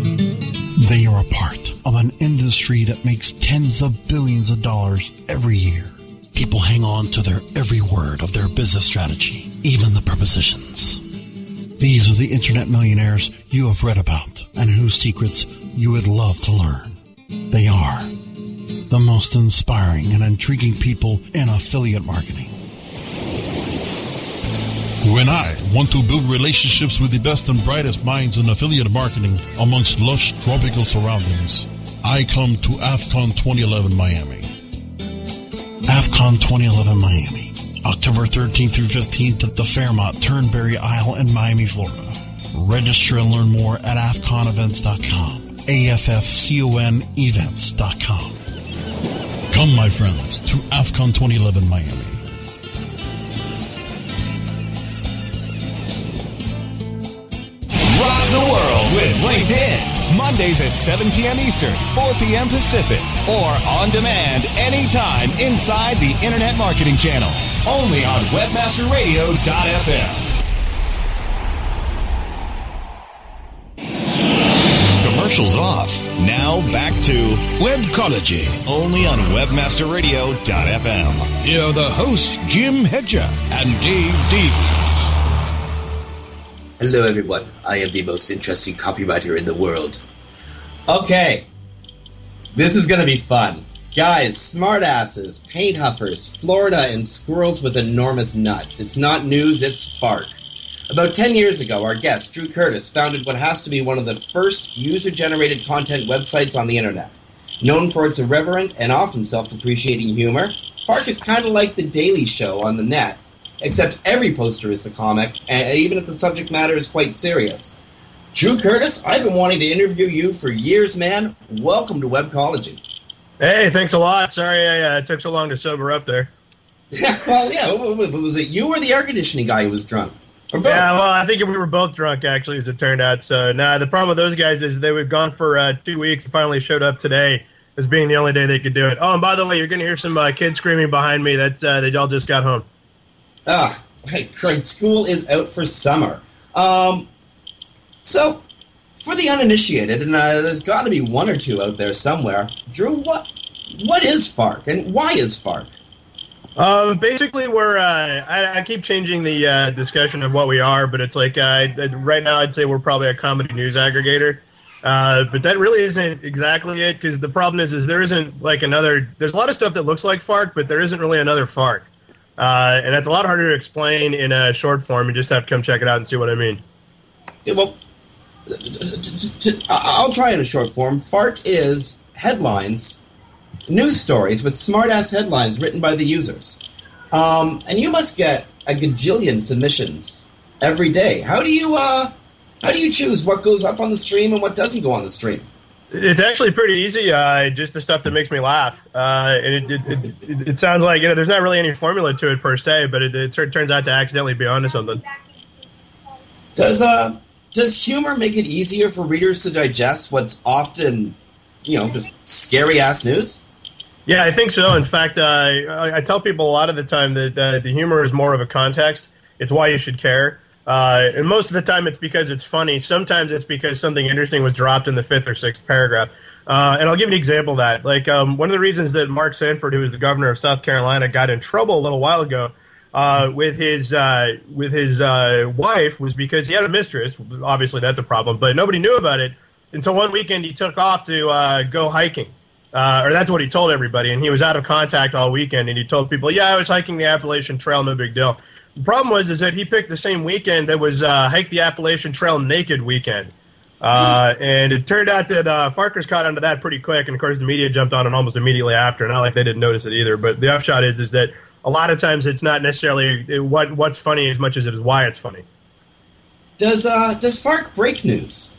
They are a part of an industry that makes tens of billions of dollars every year. People hang on to their every word of their business strategy, even the prepositions. These are the internet millionaires you have read about and whose secrets you would love to learn. They are the most inspiring and intriguing people in affiliate marketing. When I want to build relationships with the best and brightest minds in affiliate marketing amongst lush tropical surroundings, I come to AFCON 2011 Miami. AFCON 2011 Miami, October 13th through 15th at the Fairmont Turnberry Isle in Miami, Florida. Register and learn more at AFCONevents.com. AFFCON events.com. Come, my friends, to AFCON 2011 Miami. With LinkedIn. Mondays at 7 p.m. Eastern, 4 p.m. Pacific, or on demand anytime inside the Internet Marketing Channel. Only on WebmasterRadio.fm. Commercials off. Now back to Webcology, only on WebmasterRadio.fm. Here are the hosts, Jim Hedger and Dave Davies. Hello, everyone. I am the most interesting copywriter in the world. Okay, this is going to be fun. Guys, smartasses, paint huffers, Florida, and squirrels with enormous nuts. It's not news, it's Fark. About 10 years ago, our guest, Drew Curtis, founded what has to be one of the first user generated content websites on the internet. Known for its irreverent and often self depreciating humor, Fark is kind of like The Daily Show on the net, except every poster is the comic, and even if the subject matter is quite serious. Drew Curtis, I've been wanting to interview you for years, man. Welcome to Webcology. Hey, thanks a lot. Sorry I uh, took so long to sober up there. Well, yeah. Was it you or the air conditioning guy who was drunk? Yeah, well, I think we were both drunk, actually, as it turned out. So, nah, the problem with those guys is they were gone for uh, two weeks and finally showed up today as being the only day they could do it. Oh, and by the way, you're going to hear some uh, kids screaming behind me. That's uh, They all just got home. Ah, hey, great. School is out for summer. Um, so, for the uninitiated, and uh, there's got to be one or two out there somewhere, Drew, what what is Fark and why is Fark? Um, basically, we're uh, I, I, keep changing the uh, discussion of what we are, but it's like uh, right now I'd say we're probably a comedy news aggregator. Uh, but that really isn't exactly it because the problem is is there isn't like another. There's a lot of stuff that looks like Fark, but there isn't really another Fark, uh, and that's a lot harder to explain in a short form. You just have to come check it out and see what I mean. Yeah, well, I'll try in a short form. Fark is headlines news stories with smartass headlines written by the users. Um, and you must get a gajillion submissions every day. How do you uh, How do you choose what goes up on the stream and what doesn't go on the stream? It's actually pretty easy. Uh, just the stuff that makes me laugh. Uh, and it, it, it, it, sounds like you know there's not really any formula to it per se, but it, it sort of turns out to accidentally be onto something. Does uh does humor make it easier for readers to digest what's often, you know, just scary ass news? Yeah, I think so. In fact, uh, I, I, tell people a lot of the time that uh, the humor is more of a context. It's why you should care. Uh, and most of the time, it's because it's funny. Sometimes it's because something interesting was dropped in the fifth or sixth paragraph. Uh, and I'll give an example of that. Like um, one of the reasons that Mark Sanford, who was the governor of South Carolina, got in trouble a little while ago uh, with his uh, with his uh, wife was because he had a mistress. Obviously, that's a problem, but nobody knew about it until one weekend he took off to uh, go hiking. Or that's what he told everybody, and he was out of contact all weekend. And he told people, "Yeah, I was hiking the Appalachian Trail, no big deal." The problem was is that he picked the same weekend that was uh, hike the Appalachian Trail naked weekend, uh, and it turned out that uh, Farkers caught onto that pretty quick. And of course, the media jumped on it almost immediately after. Not like they didn't notice it either. But the upshot is is that a lot of times it's not necessarily what what's funny as much as it is why it's funny. Does uh, does Fark break news?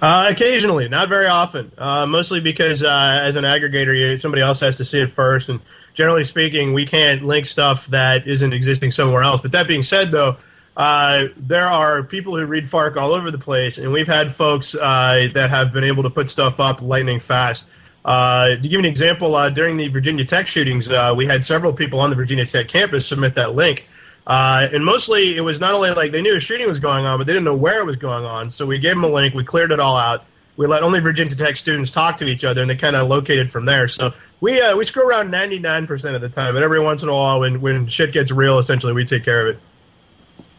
Uh, occasionally, not very often. Uh, mostly because uh, as an aggregator, you, somebody else has to see it first, and generally speaking, we can't link stuff that isn't existing somewhere else. But that being said, though, uh, there are people who read Fark all over the place, and we've had folks uh, that have been able to put stuff up lightning fast. Uh, to give an example, uh, during the Virginia Tech shootings, uh, we had several people on the Virginia Tech campus submit that link. Uh, and mostly it was not only like they knew a shooting was going on, but they didn't know where it was going on. So we gave them a link, we cleared it all out. We let only Virginia Tech students talk to each other, and they kind of located from there. So we uh, we screw around 99% of the time, but every once in a while, when, when shit gets real, essentially, we take care of it.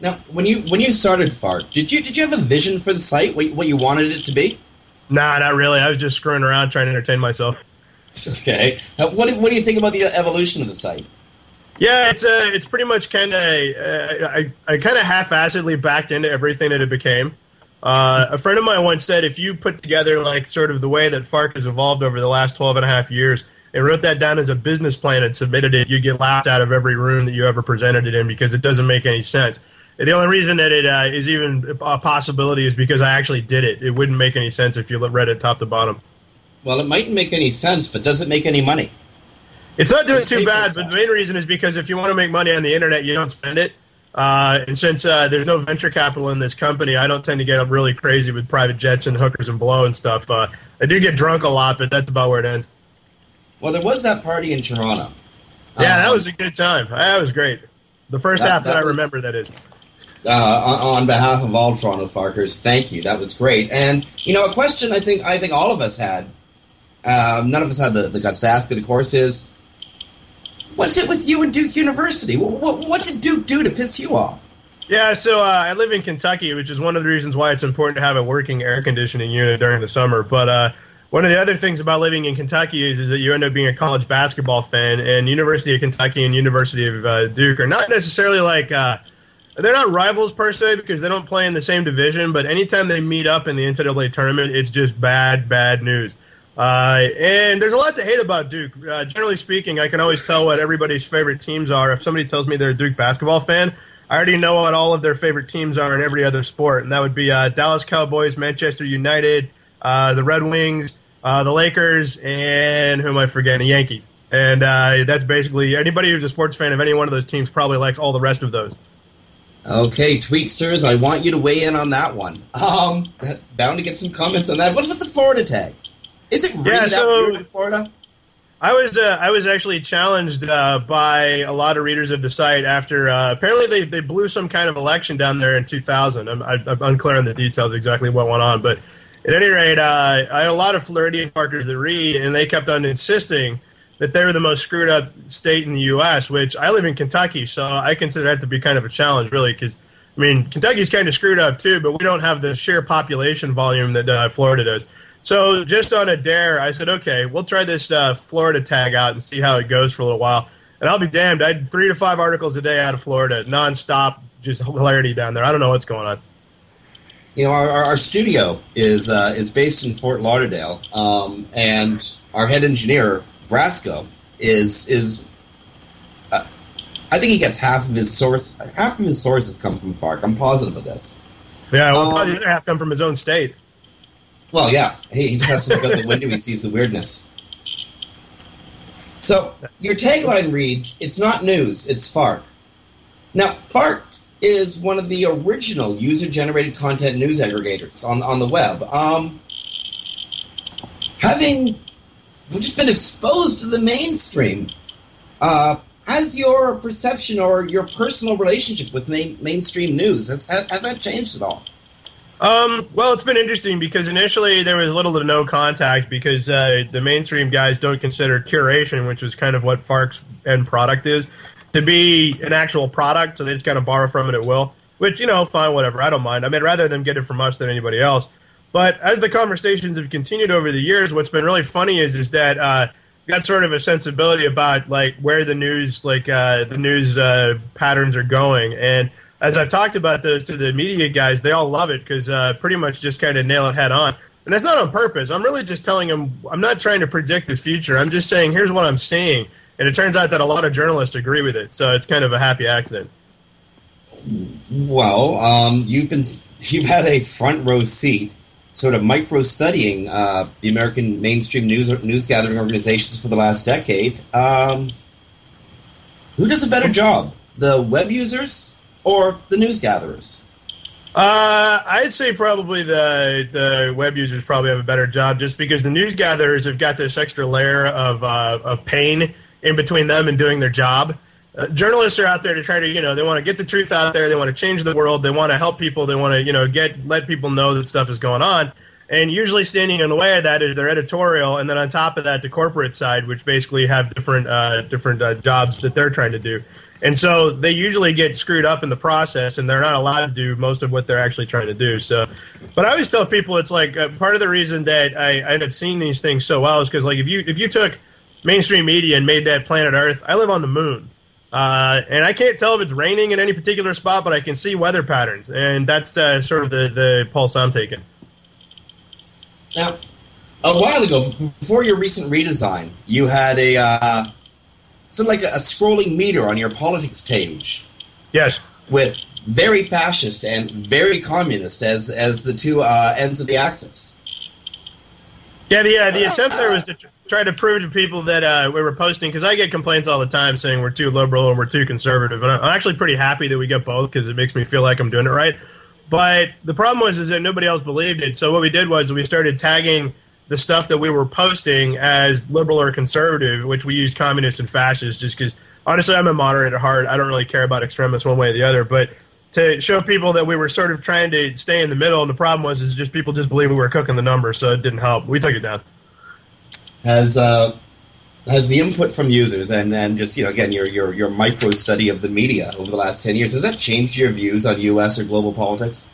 Now, when you when you started Fark, did you did you have a vision for the site? What, what you wanted it to be? Nah, not really. I was just screwing around trying to entertain myself. Okay. Uh, what, what do you think about the evolution of the site? Yeah, it's uh, it's pretty much kind of uh, I I kind of half-assedly backed into everything that it became. Uh, a friend of mine once said if you put together like sort of the way that Fark has evolved over the last 12 and a half years and wrote that down as a business plan and submitted it, you'd get laughed out of every room that you ever presented it in because it doesn't make any sense. The only reason that it uh, is even a possibility is because I actually did it. It wouldn't make any sense if you read it top to bottom. Well, it mightn't make any sense, but does it make any money? It's not doing too bad, but the main reason is because if you want to make money on the internet, you don't spend it. Uh, and since uh, there's no venture capital in this company, I don't tend to get up really crazy with private jets and hookers and blow and stuff. Uh, I do get drunk a lot, but that's about where it ends. Well, there was that party in Toronto. Yeah, um, that was a good time. That was great. The first that, half that, that I was, remember, that is uh, on, on, behalf of all Toronto Farkers, thank you. That was great. And you know, a question I think I think all of us had. Um, none of us had the, the guts to ask it. Of course, is what's it with you and Duke University? What, what, what did Duke do to piss you off? Yeah, so uh, I live in Kentucky, which is one of the reasons why it's important to have a working air conditioning unit during the summer. But uh, one of the other things about living in Kentucky is, is, that you end up being a college basketball fan, and University of Kentucky and University of uh, Duke are not necessarily like uh, they're not rivals per se because they don't play in the same division, but anytime they meet up in the NCAA tournament, it's just bad, bad news. Uh, and there's a lot to hate about Duke. Uh, generally speaking, I can always tell what everybody's favorite teams are. If somebody tells me they're a Duke basketball fan, I already know what all of their favorite teams are in every other sport, and that would be uh, Dallas Cowboys, Manchester United, uh, the Red Wings, uh, the Lakers, and who am I forgetting? The Yankees. And uh, that's basically anybody who's a sports fan of any one of those teams probably likes all the rest of those. Okay, Tweetsters, I want you to weigh in on that one. Um, bound to get some comments on that. What's with the Florida tag? Is it really yeah, that weird in Florida? I was uh, I was actually challenged uh, by a lot of readers of the site after uh, apparently they, they blew some kind of election down there in 2000. I'm, I'm unclear on the details exactly what went on, but at any rate, uh, I had a lot of Floridian Farkers that read, and they kept on insisting that they were the most screwed up state in the U.S., which I live in Kentucky, so I consider that to be kind of a challenge, really, because, I mean, Kentucky's kind of screwed up too, but we don't have the sheer population volume that uh, Florida does. So just on a dare, I said, okay, we'll try this uh, Florida tag out and see how it goes for a little while. And I'll be damned, I had three to five articles a day out of Florida, nonstop, just hilarity down there. I don't know what's going on. You know, our, our studio is uh, is based in Fort Lauderdale, um, and our head engineer Brasco is is uh, I think he gets half of his source half of his sources come from Fark. I'm positive of this. Yeah, well, Um, probably the other half come from his own state. Well, yeah. He, he just has to look out the window. He sees the weirdness. So your tagline reads, "It's not news. It's Fark." Now, Fark is one of the original user-generated content news aggregators on on the web. Um, having just been exposed to the mainstream, uh, has your perception or your personal relationship with main, mainstream news has, has that changed at all? Um, well, it's been interesting because initially there was little to no contact because uh, the mainstream guys don't consider curation, which is kind of what Fark's end product is, to be an actual product. So they just kind of borrow from it at will, which, you know, fine, whatever. I don't mind. I mean, rather them get it from us than anybody else. But as the conversations have continued over the years, what's been really funny is is that uh, got sort of a sensibility about like where the news like uh, the news uh, patterns are going and as I've talked about those to the media guys, they all love it because uh, pretty much just kind of nail it head on. And that's not on purpose. I'm really just telling them, I'm not trying to predict the future. I'm just saying, here's what I'm seeing. And it turns out that a lot of journalists agree with it. So it's kind of a happy accident. Well, um, you've been you've had a front row seat, sort of micro studying uh, the American mainstream news news gathering organizations for the last decade. Um, who does a better job, the web users or the news gatherers? Uh, I'd say probably the the web users probably have a better job just because the news gatherers have got this extra layer of uh, of pain in between them and doing their job. Uh, journalists are out there to try to you know they want to get the truth out there, they want to change the world, they want to help people, they want to you know get let people know that stuff is going on. And usually standing in the way of that is their editorial, and then on top of that, the corporate side, which basically have different uh, different uh, jobs that they're trying to do. And so they usually get screwed up in the process, and they're not allowed to do most of what they're actually trying to do. So, but I always tell people it's like uh, part of the reason that I, I end up seeing these things so well is because like if you if you took mainstream media and made that planet Earth, I live on the moon. Uh, and I can't tell if it's raining in any particular spot, but I can see weather patterns, and that's uh, sort of the, the pulse I'm taking. Now, a while ago, before your recent redesign, you had a uh, sort of like a, a scrolling meter on your politics page. Yes. With very fascist and very communist as as the two uh, ends of the axis. Yeah, the uh, the attempt there was to tr- try to prove to people that uh, we were posting because I get complaints all the time saying we're too liberal and we're too conservative, and I'm actually pretty happy that we get both because it makes me feel like I'm doing it right. But the problem was is that nobody else believed it. So what we did was we started tagging the stuff that we were posting as liberal or conservative, which we used communist and fascist, just because honestly I'm a moderate at heart. I don't really care about extremists one way or the other, but to show people that we were sort of trying to stay in the middle, and the problem was is just people just believed we were cooking the numbers, so it didn't help. We took it down. Has uh, has the input from users and and just you know again your your your micro study of the media over the last ten years has that changed your views on U.S. or global politics?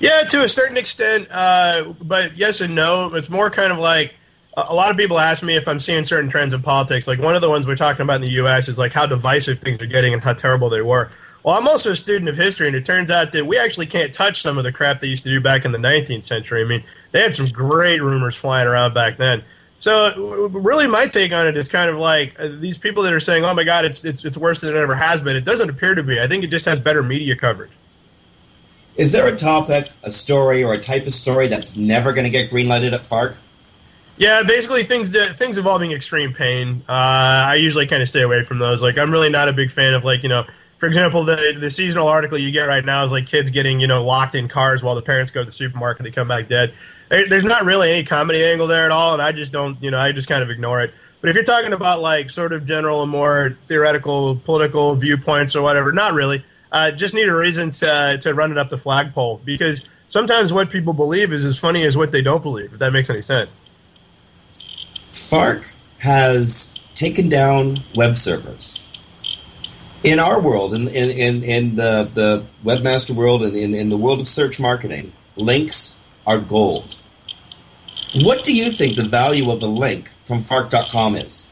Yeah, to a certain extent, uh, but yes and no. It's more kind of like a a lot of people ask me if I'm seeing certain trends in politics. Like one of the ones we're talking about in the U.S. is like how divisive things are getting and how terrible they were. Well, I'm also a student of history, and it turns out that we actually can't touch some of the crap they used to do back in the 19th century. I mean, they had some great rumors flying around back then. So, really, my take on it is kind of like uh, these people that are saying, "Oh my God, it's it's it's worse than it ever has been." It doesn't appear to be. I think it just has better media coverage. Is there a topic, a story, or a type of story that's never going to get greenlighted at Fark? Yeah, basically things that, things involving extreme pain. Uh, I usually kind of stay away from those. Like, I'm really not a big fan of like you know, for example, the the seasonal article you get right now is like kids getting you know locked in cars while the parents go to the supermarket and they come back dead. There- There's not really any comedy angle there at all, and I just don't you know I just kind of ignore it. But if you're talking about like sort of general and more theoretical political viewpoints or whatever, not really. Uh, just need a reason to to run it up the flagpole because sometimes what people believe is as funny as what they don't believe. If that makes any sense. Fark has taken down web servers. In our world, in, in, in, in the, the webmaster world, and in, in the world of search marketing, links are gold. What do you think the value of a link from Fark.com is?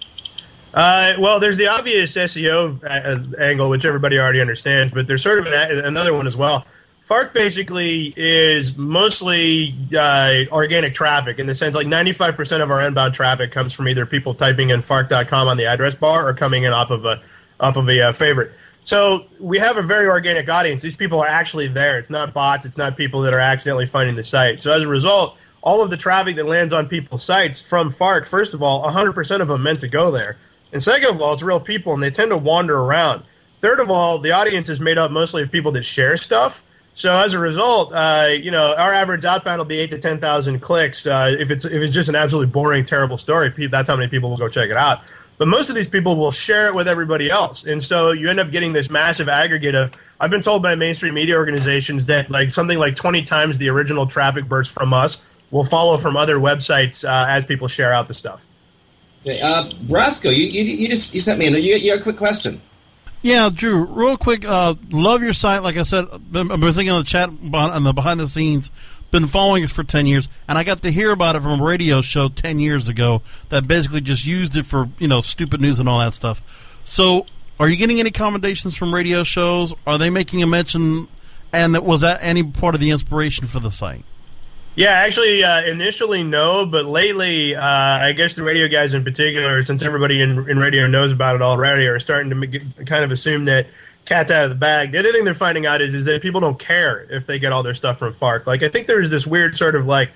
Uh, well, there's the obvious SEO uh, angle, which everybody already understands, but there's sort of an, another one as well. Fark basically is mostly uh, organic traffic in the sense like 95% of our inbound traffic comes from either people typing in Fark.com on the address bar or coming in off of a off of a uh, favorite. So we have a very organic audience. These people are actually there. It's not bots. It's not people that are accidentally finding the site. So as a result, all of the traffic that lands on people's sites from Fark, first of all, 100% of them meant to go there. And second of all, it's real people, and they tend to wander around. Third of all, the audience is made up mostly of people that share stuff. So as a result, uh, you know, our average outbound will be eight to ten thousand clicks. Uh, if it's if it's just an absolutely boring, terrible story, that's how many people will go check it out. But most of these people will share it with everybody else, and so you end up getting this massive aggregate of. I've been told by mainstream media organizations that like something like twenty times the original traffic burst from us will follow from other websites uh, as people share out the stuff. Okay, uh, Brasco, you, you, you just you sent me a you, you a quick question. Yeah, Drew. Real quick, uh, love your site. Like I said, I've been thinking on the chat on the behind the scenes. Been following us for ten years, and I got to hear about it from a radio show ten years ago that basically just used it for you know stupid news and all that stuff. So, are you getting any commendations from radio shows? Are they making a mention? And was that any part of the inspiration for the site? Yeah, actually, uh, initially no, but lately, uh, I guess the radio guys in particular, since everybody in, in radio knows about it already, are starting to make, kind of assume that cat's out of the bag. The other thing they're finding out is, is that people don't care if they get all their stuff from Fark. Like, I think there's this weird sort of like,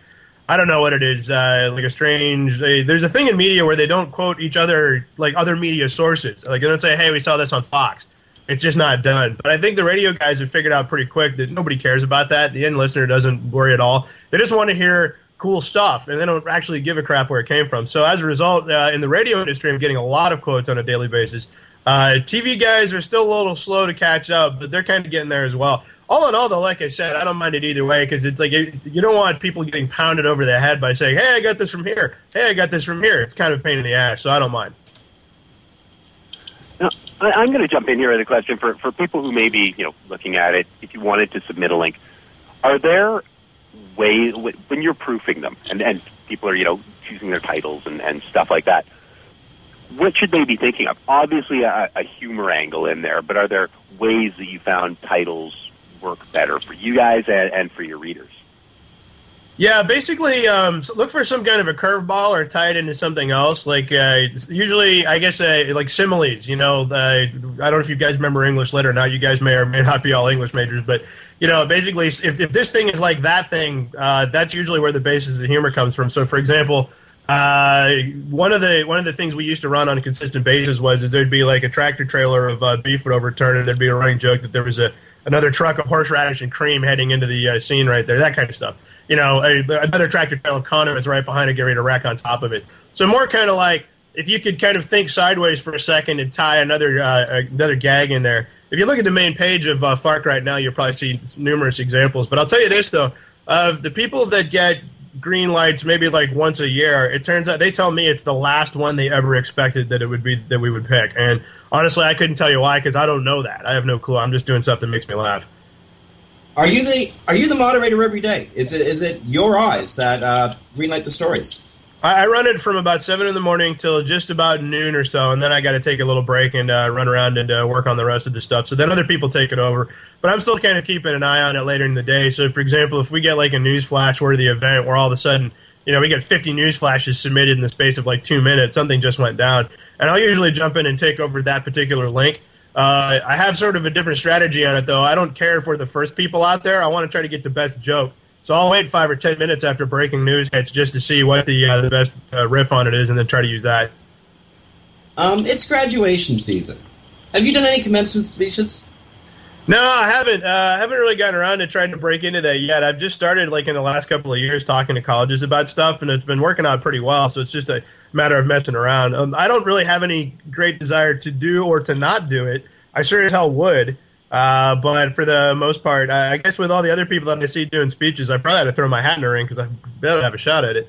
I don't know what it is, uh, like a strange. Uh, there's a thing in media where they don't quote each other, like other media sources. Like they don't say, "Hey, we saw this on Fox." It's just not done. But I think the radio guys have figured out pretty quick that nobody cares about that. The end listener doesn't worry at all. They just want to hear cool stuff, and they don't actually give a crap where it came from. So as a result, uh, in the radio industry, I'm getting a lot of quotes on a daily basis. Uh, TV guys are still a little slow to catch up, but they're kind of getting there as well. All in all, though, like I said, I don't mind it either way because it's like you, you don't want people getting pounded over the head by saying, "Hey, I got this from here. Hey, I got this from here." It's kind of a pain in the ass, so I don't mind. I, am going to jump in here with a question for, for people who may be you know looking at it. If you wanted to submit a link, are there ways when you're proofing them and, and people are you know choosing their titles and, and stuff like that? What should they be thinking of? Obviously, a, a humor angle in there, but are there ways that you found titles work better for you guys and, and for your readers? Yeah, basically, um, look for some kind of a curveball or tie it into something else. Like uh, usually, I guess uh, like similes. You know, uh, I don't know if you guys remember English lit or not. You guys may or may not be all English majors, but you know, basically, if, if this thing is like that thing, uh, that's usually where the basis of the humor comes from. So, for example, uh, one of the one of the things we used to run on a consistent basis was is there'd be like a tractor trailer of uh, beef would overturn, and there'd be a running joke that there was a another truck of horseradish and cream heading into the scene right there, that kind of stuff you know, a, another tractor trailer of condiments right behind to rack on top of it. So more kind of like if you could kind of think sideways for a second and tie another uh, another gag in there. If you look at the main page of uh, Fark right now, you'll probably see numerous examples. But I'll tell you this though, of the people that get green lights maybe like once a year, it turns out they tell me it's the last one they ever expected that it would be that we would pick. And honestly, I couldn't tell you why because I don't know that. I have no clue. I'm just doing stuff that makes me laugh. Are you the Are you the moderator every day? Is it is it your eyes that uh, greenlight the stories? I, run it from about seven in the morning till just about noon or so, and then I got to take a little break and uh, run around and uh, work on the rest of the stuff. So then other people take it over, but I'm still kind of keeping an eye on it later in the day. So, for example, if we get like a news flash worthy event where all of a sudden, you know, we get 50 news flashes submitted in the space of like two minutes, something just went down, and I'll usually jump in and take over that particular link uh, I have sort of a different strategy on it, though. I don't care if we're the first people out there. I want to try to get the best joke. So I'll wait five or ten minutes after breaking news hits just to see what the uh, the best uh, riff on it is, and then try to use that. Um, it's graduation season. Have you done any commencement speeches? No, I haven't. Uh, I haven't really gotten around to trying to break into that yet. I've just started, like in the last couple of years, talking to colleges about stuff, and it's been working out pretty well. So it's just a matter of messing around. Um, I don't really have any great desire to do or to not do it. I sure as hell would. Uh, but for the most part, I, I guess with all the other people that I see doing speeches, I probably had to throw my hat in the ring because I better have a shot at it.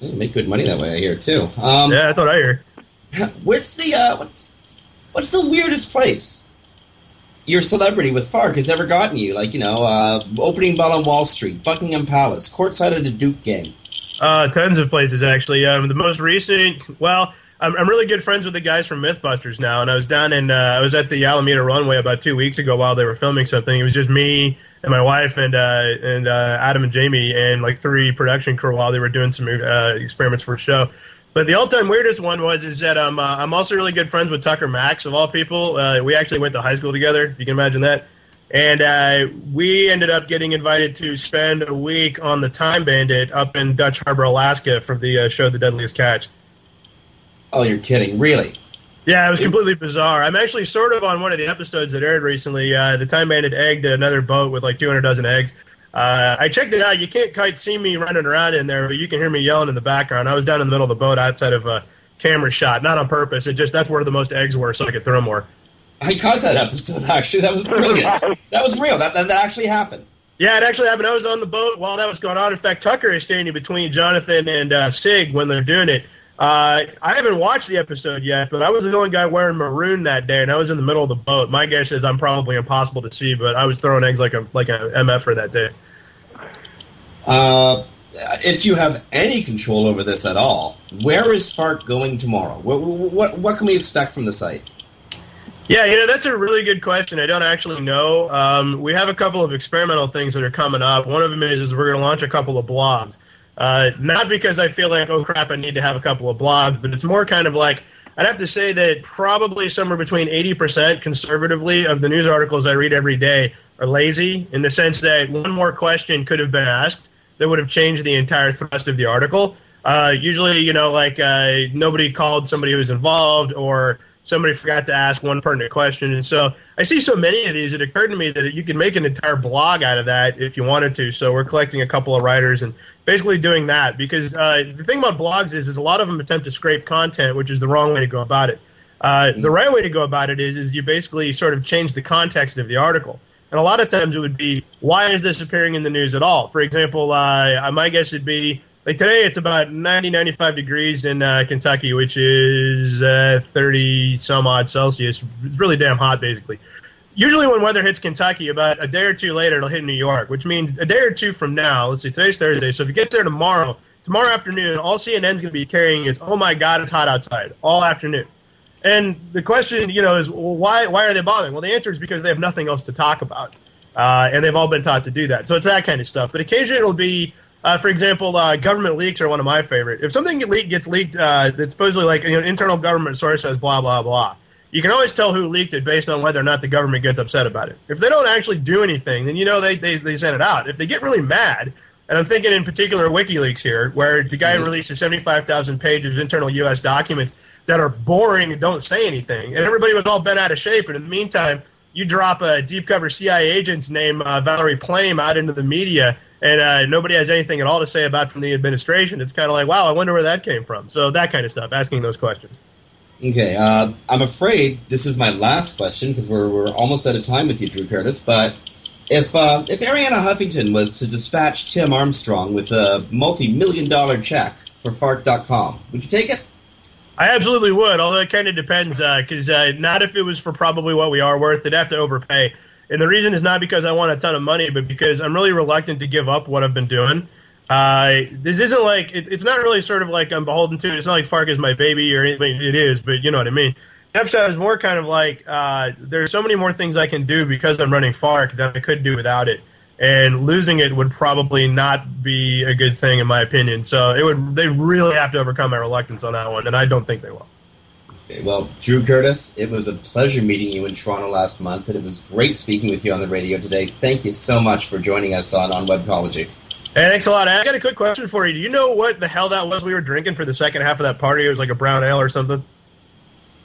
You make good money that way, I hear too. Um, yeah, that's what I hear. What's the uh, what's, what's the weirdest place your celebrity with Fark has ever gotten you? Like you know, uh, opening ball on Wall Street, Buckingham Palace, courtside at a Duke game. Uh, tons of places actually. Um, the most recent, well, I'm, I'm really good friends with the guys from MythBusters now, and I was down in uh, I was at the Alameda runway about two weeks ago while they were filming something. It was just me and my wife and uh, and uh, Adam and Jamie and like three production crew while they were doing some uh, experiments for a show. But the all-time weirdest one was is that um, uh, I'm also really good friends with Tucker Max of all people. We actually went to high school together. If you can imagine that. And uh, we ended up getting invited to spend a week on the Time Bandit up in Dutch Harbor, Alaska, for the uh, show The Deadliest Catch. Oh, you're kidding! Really? Yeah, it was completely bizarre. I'm actually sort of on one of the episodes that aired recently. Uh, the Time Bandit egged another boat with like 200 dozen eggs. Uh, I checked it out. You can't quite see me running around in there, but you can hear me yelling in the background. I was down in the middle of the boat outside of a camera shot, not on purpose. It just that's where the most eggs were, so I could throw more. I caught that episode actually. That was brilliant. that was real. That, that that actually happened. Yeah, it actually happened. I was on the boat while that was going on. In fact, Tucker is standing between Jonathan and uh, Sig when they're doing it. Uh, I haven't watched the episode yet, but I was the only guy wearing maroon that day, and I was in the middle of the boat. My guess is I'm probably impossible to see, but I was throwing eggs like a like a MF for that day. Uh, if you have any control over this at all, where is Fark going tomorrow? What, what, what can we expect from the site? Yeah, you know, that's a really good question. I don't actually know. Um, we have a couple of experimental things that are coming up. One of them is, is we're going to launch a couple of blogs. Uh, not because I feel like, oh crap, I need to have a couple of blogs, but it's more kind of like, I'd have to say that probably somewhere between 80% conservatively of the news articles I read every day are lazy in the sense that one more question could have been asked that would have changed the entire thrust of the article. Uh, usually, you know, like uh, nobody called somebody who was involved or somebody forgot to ask one pertinent question. And so I see so many of these, it occurred to me that you could make an entire blog out of that if you wanted to. So we're collecting a couple of writers and basically doing that because uh, the thing about blogs is, is a lot of them attempt to scrape content, which is the wrong way to go about it. Uh, the right way to go about it is, is you basically sort of change the context of the article. And a lot of times it would be, why is this appearing in the news at all? For example, uh, my guess would be, like today it's about 90, 95 degrees in uh, Kentucky, which is uh, 30 some odd Celsius. It's really damn hot, basically. Usually when weather hits Kentucky, about a day or two later, it'll hit New York, which means a day or two from now, let's see, today's Thursday, so if you get there tomorrow, tomorrow afternoon, all CNN's going to be carrying is, oh my God, it's hot outside, all afternoon. And the question, you know, is well, why why are they bothering? Well, the answer is because they have nothing else to talk about, uh, and they've all been taught to do that. So it's that kind of stuff. But occasionally it'll be, uh, for example, uh, government leaks are one of my favorite. If something get leaked, gets leaked, uh, that's supposedly like you know, an internal government source says blah blah blah. You can always tell who leaked it based on whether or not the government gets upset about it. If they don't actually do anything, then you know they they, they send it out. If they get really mad, and I'm thinking in particular WikiLeaks here, where the guy mm-hmm. releases 75,000 pages of internal U.S. documents that are boring and don't say anything. And everybody was all bent out of shape. And in the meantime, you drop a deep cover CIA agent's name, uh, Valerie Plame, out into the media, and uh, nobody has anything at all to say about from the administration. It's kind of like, wow, I wonder where that came from. So that kind of stuff, asking those questions. Okay, uh, I'm afraid this is my last question because we're, we're almost out of time with you, Drew Curtis. But if uh, if Arianna Huffington was to dispatch Tim Armstrong with a multi-million dollar check for Fark.com, would you take it? I absolutely would, although it kind of depends, because uh, uh, not if it was for probably what we are worth, they'd have to overpay. And the reason is not because I want a ton of money, but because I'm really reluctant to give up what I've been doing. Uh, this isn't like it, it's not really sort of like I'm beholden to. It. It's not like Fark is my baby or anything. It is, but you know what I mean. Snapshot is more kind of like uh, there's so many more things I can do because I'm running Fark that I could do without it and losing it would probably not be a good thing in my opinion. So it would they really have to overcome my reluctance on that one, and I don't think they will. Well, Drew Curtis, it was a pleasure meeting you in Toronto last month, and it was great speaking with you on the radio today. Thank you so much for joining us on on Webcology. Hey, thanks a lot. I got a quick question for you. Do you know what the hell that was we were drinking for the second half of that party? It was like a brown ale or something.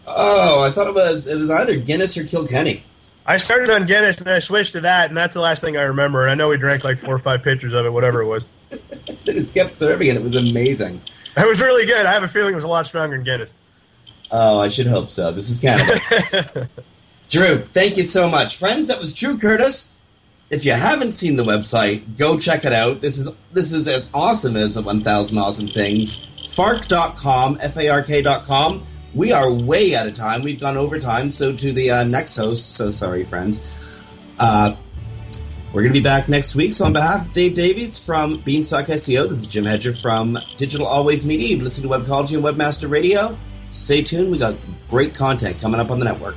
Oh, I thought it was it was either Guinness or Kilkenny. I started on Guinness and then I switched to that, and that's the last thing I remember. And I know we drank like four or five pitchers of it, whatever it was. they just kept serving it. It was amazing. It was really good. I have a feeling it was a lot stronger than Guinness. Oh, I should hope so. This is Canada. Drew, thank you so much. Friends, that was Drew Curtis. If you haven't seen the website, go check it out. This is this is as awesome as the 1000 Awesome Things. Fark.com, F-A-R-K.com we are way out of time. We've gone over time. So to the uh, next host, so sorry, friends. Uh, we're going to be back next week. So on behalf of Dave Davies from Beanstalk SEO, this is Jim Hedger from Digital Always Media. You've listened to Webcology and Webmaster Radio. Stay tuned. We got great content coming up on the network.